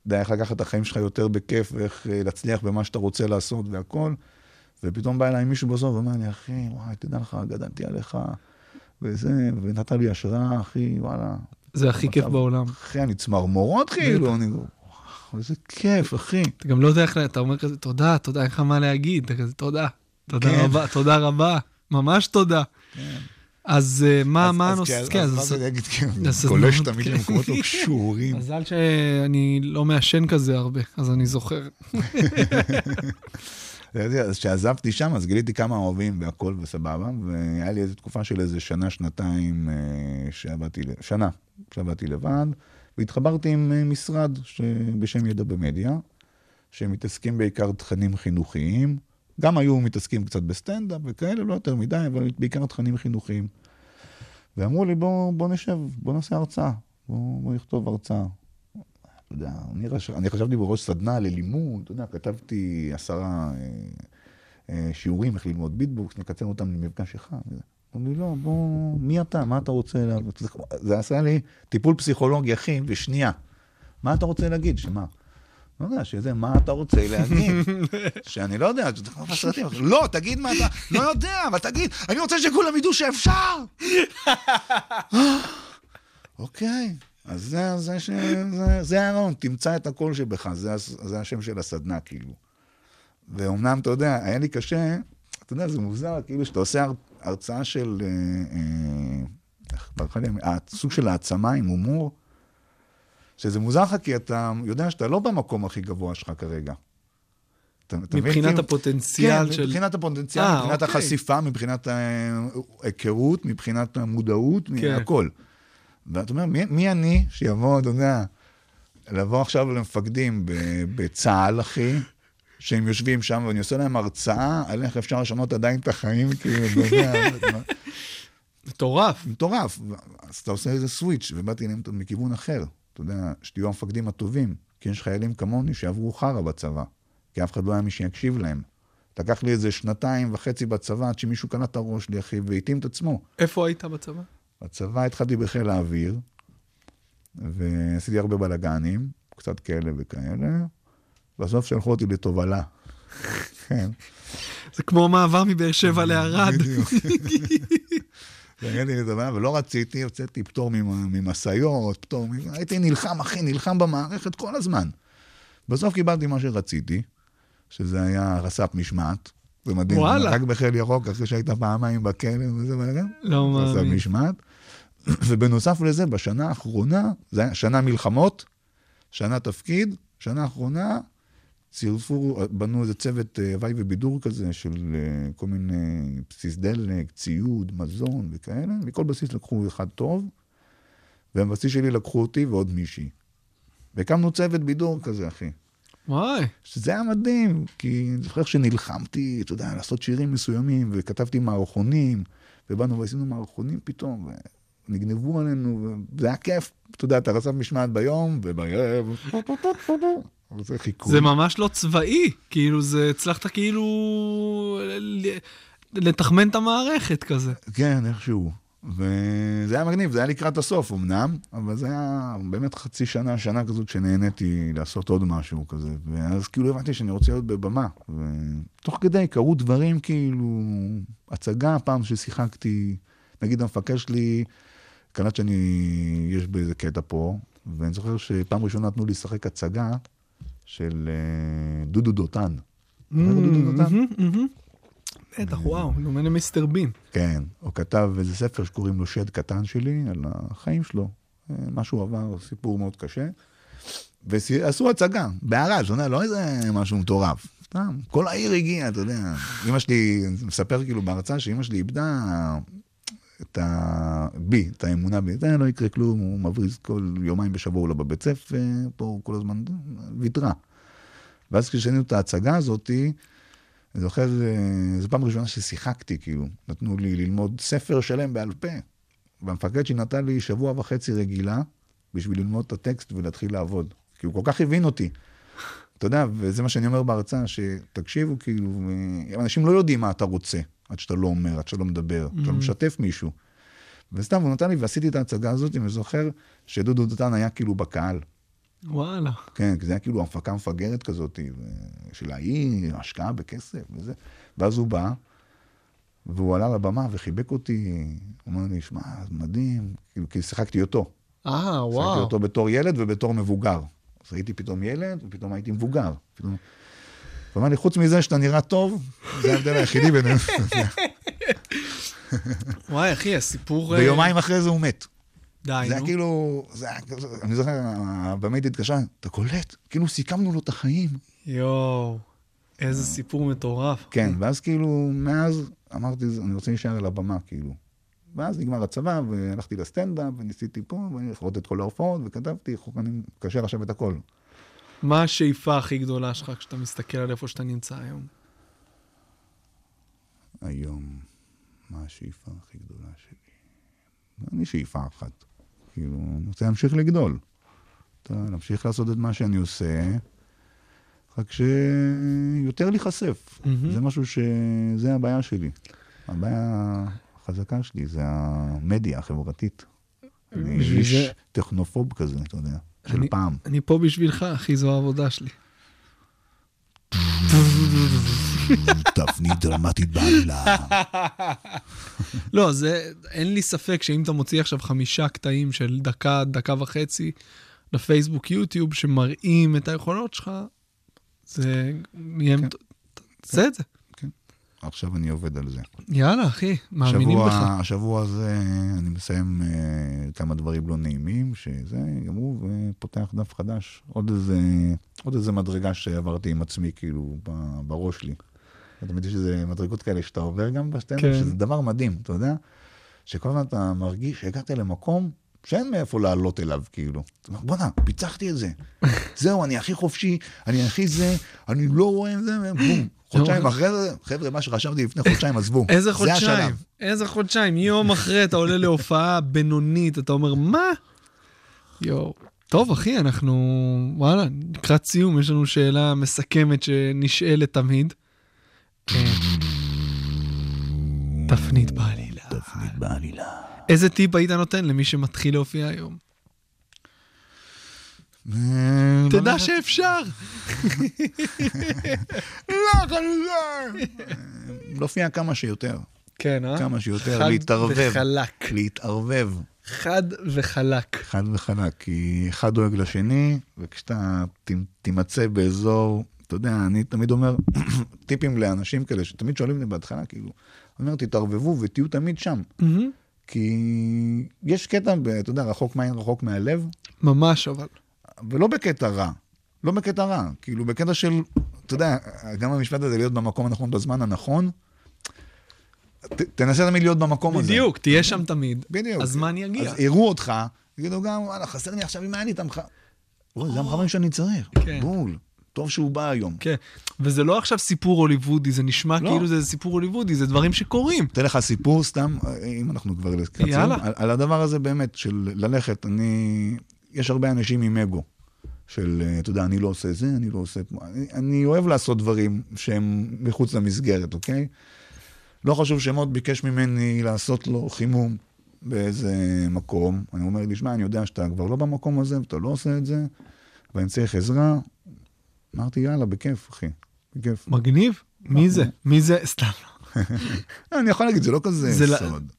יודע, איך לקחת את החיים שלך יותר בכיף ואיך אה, להצליח במה שאתה רוצה לעשות והכל. ופתאום בא אליי מישהו בסוף ואומר לי, אחי, וואי, תדע לך, גדלתי עליך, וזה, ונתן לי השראה, אחי, וואלה. זה הכי כיף בעולם. אחי, אני צמרמורות כאילו, אני... וואו, איזה כיף, אחי. אתה גם לא יודע איך, אתה אומר כזה, תודה, תודה, אין לך מה להגיד, אתה כזה, תודה. תודה כן. רבה, תודה רבה, ממש תודה. אז אה, מה אז- מה הנושא? כן, כן, אז אז- מה זה להגיד, אז- גולש תמיד כן. למקומות לא קשורים. מזל שאני לא מעשן כזה הרבה, אז אני זוכר. אז כשעזבתי שם, אז גיליתי כמה אוהבים והכל וסבבה, והיה לי איזו תקופה של איזה שנה, שנתיים אה, שעבדתי, שנה, שעבדתי לבד, והתחברתי עם אה, משרד ש- בשם ידע במדיה, שמתעסקים בעיקר תכנים חינוכיים, גם היו מתעסקים קצת בסטנדאפ וכאלה, לא יותר מדי, אבל בעיקר תכנים חינוכיים. ואמרו לי, בוא, בוא נשב, בוא נעשה הרצאה, בוא, בוא נכתוב הרצאה. יודע, אני, רש... אני חשבתי בראש סדנה ללימוד, אתה יודע, כתבתי עשרה אה, אה, שיעורים איך ללמוד ביטבוקס, נקצר אותם למפגש אחד. אמרו לי, לא, בוא, מי אתה? מה אתה רוצה? לה... זה- זה עשה לי טיפול פסיכולוגי, אחי, בשנייה. מה אתה רוצה להגיד? שמה? לא יודע, שזה, מה אתה רוצה להגיד? שאני לא יודע, אתה יכול סרטים. לא, תגיד מה אתה, לא יודע, אבל תגיד, אני רוצה שכולם ידעו שאפשר. אוקיי, אז זה, זה, ש- זה, זה הרעיון, תמצא את הקול שבך, זה, זה השם של הסדנה, כאילו. ואומנם, אתה יודע, היה לי קשה, אתה יודע, זה מוזר, כאילו, שאתה עושה הרצאה של, אה, אה, איך ברכה לי, אה, סוג של העצמה עם הומור, שזה מוזר לך, כי אתה יודע שאתה לא במקום הכי גבוה שלך כרגע. אתה מבין? מבחינת כאילו- הפוטנציאל כן, של... מבחינת הפוטנציאל, אה, מבחינת אוקיי. החשיפה, מבחינת ההיכרות, מבחינת המודעות, כן. הכל. ואתה אומר, מי, מי אני שיבוא, אתה יודע, לבוא עכשיו למפקדים בצה"ל, אחי, שהם יושבים שם, ואני עושה להם הרצאה על איך אפשר לשנות עדיין את החיים, כאילו, אתה יודע, מטורף. מטורף. אז אתה עושה איזה סוויץ', ובאתי אליהם מכיוון אחר. אתה יודע, שתהיו המפקדים הטובים, כי יש חיילים כמוני שעברו חרא בצבא, כי אף אחד לא היה מי שיקשיב להם. לקח לי איזה שנתיים וחצי בצבא עד שמישהו קלט את הראש לי, אחי, והתאים את עצמו. איפה היית בצבא? בצבא התחלתי בחיל האוויר, ועשיתי הרבה בלאגנים, קצת כאלה וכאלה. בסוף שלחו אותי לתובלה. כן. זה כמו מעבר מבאר שבע לערד. בדיוק. הגעתי ולא רציתי, הוצאתי פטור ממ- ממשאיות, פטור. הייתי נלחם, אחי, נלחם במערכת כל הזמן. בסוף קיבלתי מה שרציתי, שזה היה רס"פ משמעת. זה מדהים, וואלה. רק בחיל ירוק, אחרי שהיית פעמיים בכלא וזה בלגן. לא רס"פ מאמין. משמעת. ובנוסף לזה, בשנה האחרונה, זה היה שנה מלחמות, שנה תפקיד, שנה האחרונה, צירפו, בנו איזה צוות אה, הוואי ובידור כזה של אה, כל מיני בסיס דלק, ציוד, מזון וכאלה. מכל בסיס לקחו אחד טוב, ובבסיס שלי לקחו אותי ועוד מישהי. והקמנו צוות בידור כזה, אחי. וואי. שזה היה מדהים, כי אני זוכר שנלחמתי, אתה יודע, לעשות שירים מסוימים, וכתבתי מערכונים, ובאנו ועשינו מערכונים פתאום, ונגנבו עלינו, וזה היה כיף. אתה יודע, אתה רצף משמעת ביום, ובערב, זה חיקוי. זה ממש לא צבאי. כאילו, זה, הצלחת כאילו לתחמן את המערכת כזה. כן, איכשהו. וזה היה מגניב, זה היה לקראת הסוף אמנם, אבל זה היה באמת חצי שנה, שנה כזאת שנהניתי לעשות עוד משהו כזה. ואז כאילו הבנתי שאני רוצה להיות בבמה. ותוך כדי קרו דברים כאילו, הצגה, פעם ששיחקתי, נגיד המפקד שלי, קלט שאני, יש באיזה קטע פה, ואני זוכר שפעם ראשונה נתנו לי לשחק הצגה של אה, דודו דותן. דודו דותן? מהמם, מהמם. בטח, וואו, דומה למיסטר בין. כן, הוא כתב איזה ספר שקוראים לו שד קטן שלי, על החיים שלו. אה, מה שהוא עבר, סיפור מאוד קשה. ועשו הצגה, בערד, אתה יודע, לא איזה משהו מטורף. סתם, כל העיר הגיעה, אתה יודע. אמא שלי, מספר כאילו בהרצאה שאמא שלי איבדה את ה... בי, את האמונה בי. זה לא יקרה כלום, הוא מבריז כל יומיים בשבוע, הוא לא בבית ספר, פה הוא כל הזמן ויתרה. ואז כשעשינו את ההצגה הזאתי, אני זוכר, אה, זו פעם ראשונה ששיחקתי, כאילו. נתנו לי ללמוד ספר שלם בעל פה. והמפקד שלי נתן לי שבוע וחצי רגילה בשביל ללמוד את הטקסט ולהתחיל לעבוד. כי הוא כל כך הבין אותי. אתה יודע, וזה מה שאני אומר בהרצאה, שתקשיבו, כאילו, אה, אנשים לא יודעים מה אתה רוצה, עד שאתה לא אומר, עד שאתה לא מדבר, עד שאתה לא משתף מישהו. וסתם, הוא נתן לי, ועשיתי את ההצגה הזאת, ואני זוכר שדודו דותן היה כאילו בקהל. וואלה. כן, כי זה היה כאילו הפקה מפגרת כזאת, של העיר, השקעה בכסף וזה. ואז הוא בא, והוא עלה לבמה וחיבק אותי, הוא אמר לי, שמע, מדהים, כאילו, כי שיחקתי אותו. אה, שיחקתי וואו. אותו בתור ילד ובתור מבוגר. אז הייתי פתאום ילד, ופתאום הייתי מבוגר. פתאום... הוא אמר לי, חוץ מזה שאתה נראה טוב, זה ההבדל היחידי בינינו. וואי, אחי, הסיפור... אה, ויומיים אחרי זה הוא מת. די, זה היה נו. כאילו, זה היה כזה, אני זוכר, הבמאית התקשרה, אתה קולט? כאילו סיכמנו לו את החיים. יואו, איזה סיפור מטורף. כן, ואז כאילו, מאז אמרתי, אני רוצה להישאר על הבמה, כאילו. ואז נגמר הצבא, והלכתי לסטנדאפ, וניסיתי פה, ולכרות את כל ההופעות, וכתבתי, אני מקשר עכשיו את הכל. מה השאיפה הכי גדולה שלך כשאתה מסתכל על איפה שאתה נמצא היום? היום, מה השאיפה הכי גדולה שלי? אין לי שאיפה אחת. כאילו, אני רוצה להמשיך לגדול. אתה, להמשיך לעשות את מה שאני עושה, רק שיותר להיחשף. מהמם. זה משהו ש... זה הבעיה שלי. הבעיה החזקה שלי זה המדיה החברתית. אני איש זה- טכנופוב כזה, אתה יודע, של אני- פעם. אני פה בשבילך, אחי, זו העבודה שלי. תפנית דרמטית בעלילה. לא, זה, אין לי ספק שאם אתה מוציא עכשיו חמישה קטעים של דקה, דקה וחצי לפייסבוק, יוטיוב, שמראים את היכולות שלך, זה יהיה... כן. תעשה את זה. עכשיו אני עובד על זה. יאללה, אחי, מאמינים השבוע, בך. השבוע הזה אני מסיים אה, כמה דברים לא נעימים, שזה גמרו, ופותח דף חדש. עוד איזה, עוד איזה מדרגה שעברתי עם עצמי, כאילו, ב- בראש שלי. תמיד יש איזה מדרגות כאלה שאתה עובר גם בסטנדאפ, כן. שזה דבר מדהים, אתה יודע? שכל הזמן אתה מרגיש שהגעת למקום שאין מאיפה לעלות אליו, כאילו. אתה אומר, בואנה, פיצחתי את זה. זהו, אני הכי חופשי, אני הכי זה, אני לא רואה את זה, בום. חודשיים אחרי זה, חבר'ה, מה שחשבתי לפני חודשיים, עזבו. איזה זה חודשיים. איזה חודשיים. יום אחרי אתה עולה להופעה בינונית, אתה אומר, מה? יואו. טוב, אחי, אנחנו, וואלה, לקראת סיום, יש לנו שאלה מסכמת שנשאלת תמיד. אה, תפנית בעלילה. תפנית בעלילה. איזה טיפ היית נותן למי שמתחיל להופיע היום? אה, תדע ללכת- שאפשר. לא, חלילה. להופיע כמה שיותר, כן, אה? כמה שיותר, חד להתערבב. וחלק. להתערבב, חד וחלק. חד וחלק, כי אחד דואג לשני, וכשאתה תימצא באזור, אתה יודע, אני תמיד אומר טיפים לאנשים כאלה, שתמיד שואלים אותי בהתחלה, כאילו, אני אומר, תתערבבו ותהיו תמיד שם. כי יש קטע, אתה יודע, רחוק מהעין, רחוק מהלב, ממש, אבל. ולא בקטע רע. לא בקטע רע, כאילו בקטע של, אתה יודע, גם המשפט הזה, להיות במקום הנכון בזמן הנכון, ת, תנסה תמיד להיות במקום הזה. בדיוק, תהיה שם תמיד. בדיוק. הזמן יגיע. אז יראו אותך, יגידו גם, וואלה, חסר לי עכשיו, אם היה לי את המח... אוי, זה המחמם שאני צריך. כן. בול. טוב שהוא בא היום. כן, וזה לא עכשיו סיפור הוליוודי, זה נשמע לא. כאילו זה סיפור הוליוודי, זה דברים שקורים. אתן לך סיפור סתם, אם אנחנו כבר לקראת יאללה. על, על הדבר הזה באמת, של ללכת, אני... יש הרבה אנשים עם אגו, של, אה, אתה יודע, אני לא עושה זה, אני לא עושה... אני, אני אוהב לעשות דברים שהם מחוץ למסגרת, אוקיי? לא חשוב שמוט ביקש ממני לעשות לו חימום באיזה מקום. אני אומר לי, שמע, אני יודע שאתה כבר לא במקום הזה, ואתה לא עושה את זה, ואני צריך עזרה. אמרתי, יאללה, בכיף, אחי, בכיף. מגניב? מי זה? מי זה? סתם. אני יכול להגיד, זה לא כזה זה לא- סוד.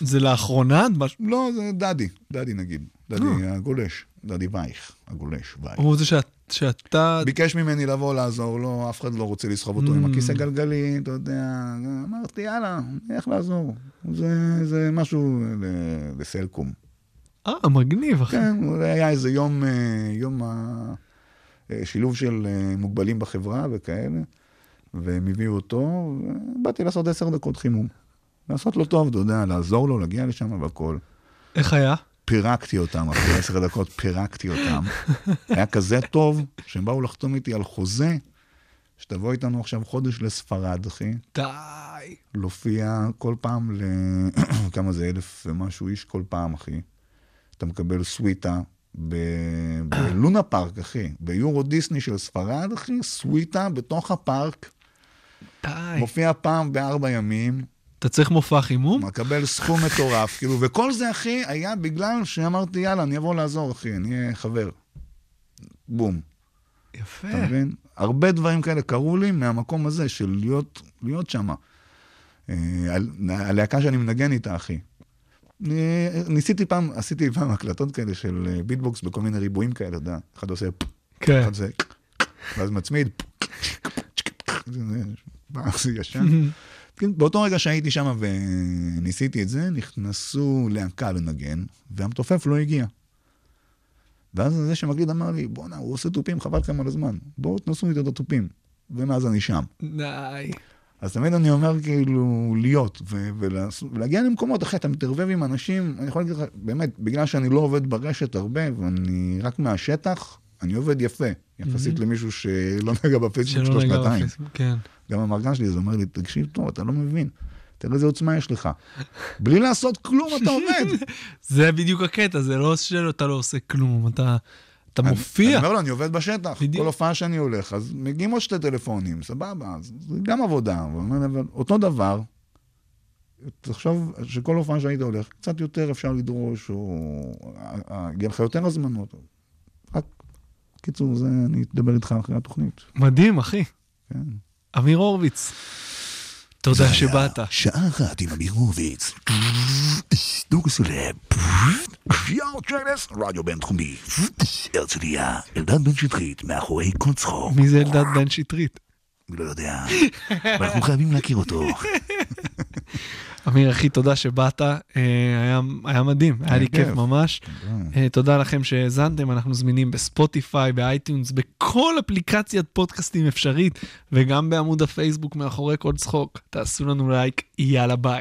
זה לאחרונה? לא, זה דדי, דדי נגיד. דדי הגולש, דדי וייך, הגולש, וייך. הוא זה שאת- שאתה... ביקש ממני לבוא לעזור לו, אף אחד לא רוצה לסחוב אותו עם Mm. הכיסא גלגלי, אתה יודע, אמרתי, יאללה, איך לעזור? זה, זה משהו לסלקום. אה, מגניב, אחי. כן, זה היה איזה יום, אה, יום השילוב של אה, מוגבלים בחברה וכאלה, והם הביאו אותו, ובאתי לעשות עשר דקות חימום. לעשות לו טוב, אתה יודע, לעזור לו, להגיע לשם והכל. איך היה? פירקתי אותם, אחרי עשר דקות פירקתי אותם. היה כזה טוב, שהם באו לחתום איתי על חוזה, שתבוא איתנו עכשיו חודש לספרד, אחי. די. להופיע כל פעם ל... כמה זה, אלף ומשהו איש כל פעם, אחי. אתה מקבל סוויטה. בלונה פארק, אחי. ביורו דיסני של ספרד, אחי, סוויטה בתוך הפארק. די. מופיע פעם בארבע ימים, אתה צריך מופע חימום? מקבל סכום מטורף, כאילו, וכל זה, אחי, היה בגלל שאמרתי, יאללה, אני אבוא לעזור, אחי, אני אהיה חבר. בום, יפה. אתה מבין? הרבה דברים כאלה קרו לי מהמקום הזה של להיות, להיות שם. הלהקה שאני מנגן איתה, אחי. ניסיתי פעם, עשיתי פעם הקלטות כאלה של אה, ביטבוקס בכל מיני ריבועים כאלה, אתה יודע, אחד עושה, כן. אחד עושה, ואז מצמיד, זה ישן. כן, באותו רגע שהייתי שם וניסיתי את זה, נכנסו להקה לנגן, והמתופף לא הגיע. ואז זה שמקליט אמר לי, בואנה, הוא עושה תופים, חבל לכם על הזמן. בואו תנסו איתו את התופים. ומאז אני שם. די. אז תמיד אני אומר כאילו להיות ו- ולהגיע למקומות, אחי, אתה מתערבב עם אנשים, אני יכול להגיד לך, באמת, בגלל שאני לא עובד ברשת הרבה ואני רק מהשטח, אני עובד יפה, יחסית למישהו שלא נגע בפייסבוק שלא שלו נגע שנתיים. כן. גם המרגן שלי, זה אומר לי, תקשיב טוב, אתה לא מבין. תראה איזה עוצמה יש לך. בלי לעשות כלום אתה עובד. זה בדיוק הקטע, זה לא שאתה לא עושה כלום, אתה, אתה אני מופיע. אומר לו, אני עובד בשטח. בדיוק. כל הופעה שאני הולך, אז מגיעים עוד שתי טלפונים, סבבה, אז זה גם עבודה. אבל אותו דבר, תחשוב שכל הופעה שהיית הולך, קצת יותר אפשר לדרוש, או אה, אה, יהיה לך יותר הזמנות. רק, קיצור, זה, אני אדבר איתך אחרי התוכנית. מדהים, אחי. כן. אמיר הורוביץ, תודה שבאת. שעה אחת עם אמיר הורוביץ. דוגו סולב. יאו צ'רנס, רדיו בינתחומי. הרצליה, אלדד בן שטרית, מאחורי כל צחוק. מי זה אלדד בן שטרית? לא יודע, אנחנו חייבים להכיר אותו. אמיר, אחי, תודה שבאת. אה, היה, היה מדהים, היה לי כיף. ממש. אה, תודה לכם שהאזנתם, אנחנו זמינים בספוטיפיי, באייטיונס, בכל אפליקציית פודקאסטים אפשרית, וגם בעמוד הפייסבוק מאחורי כל צחוק. תעשו לנו לייק, יאללה ביי.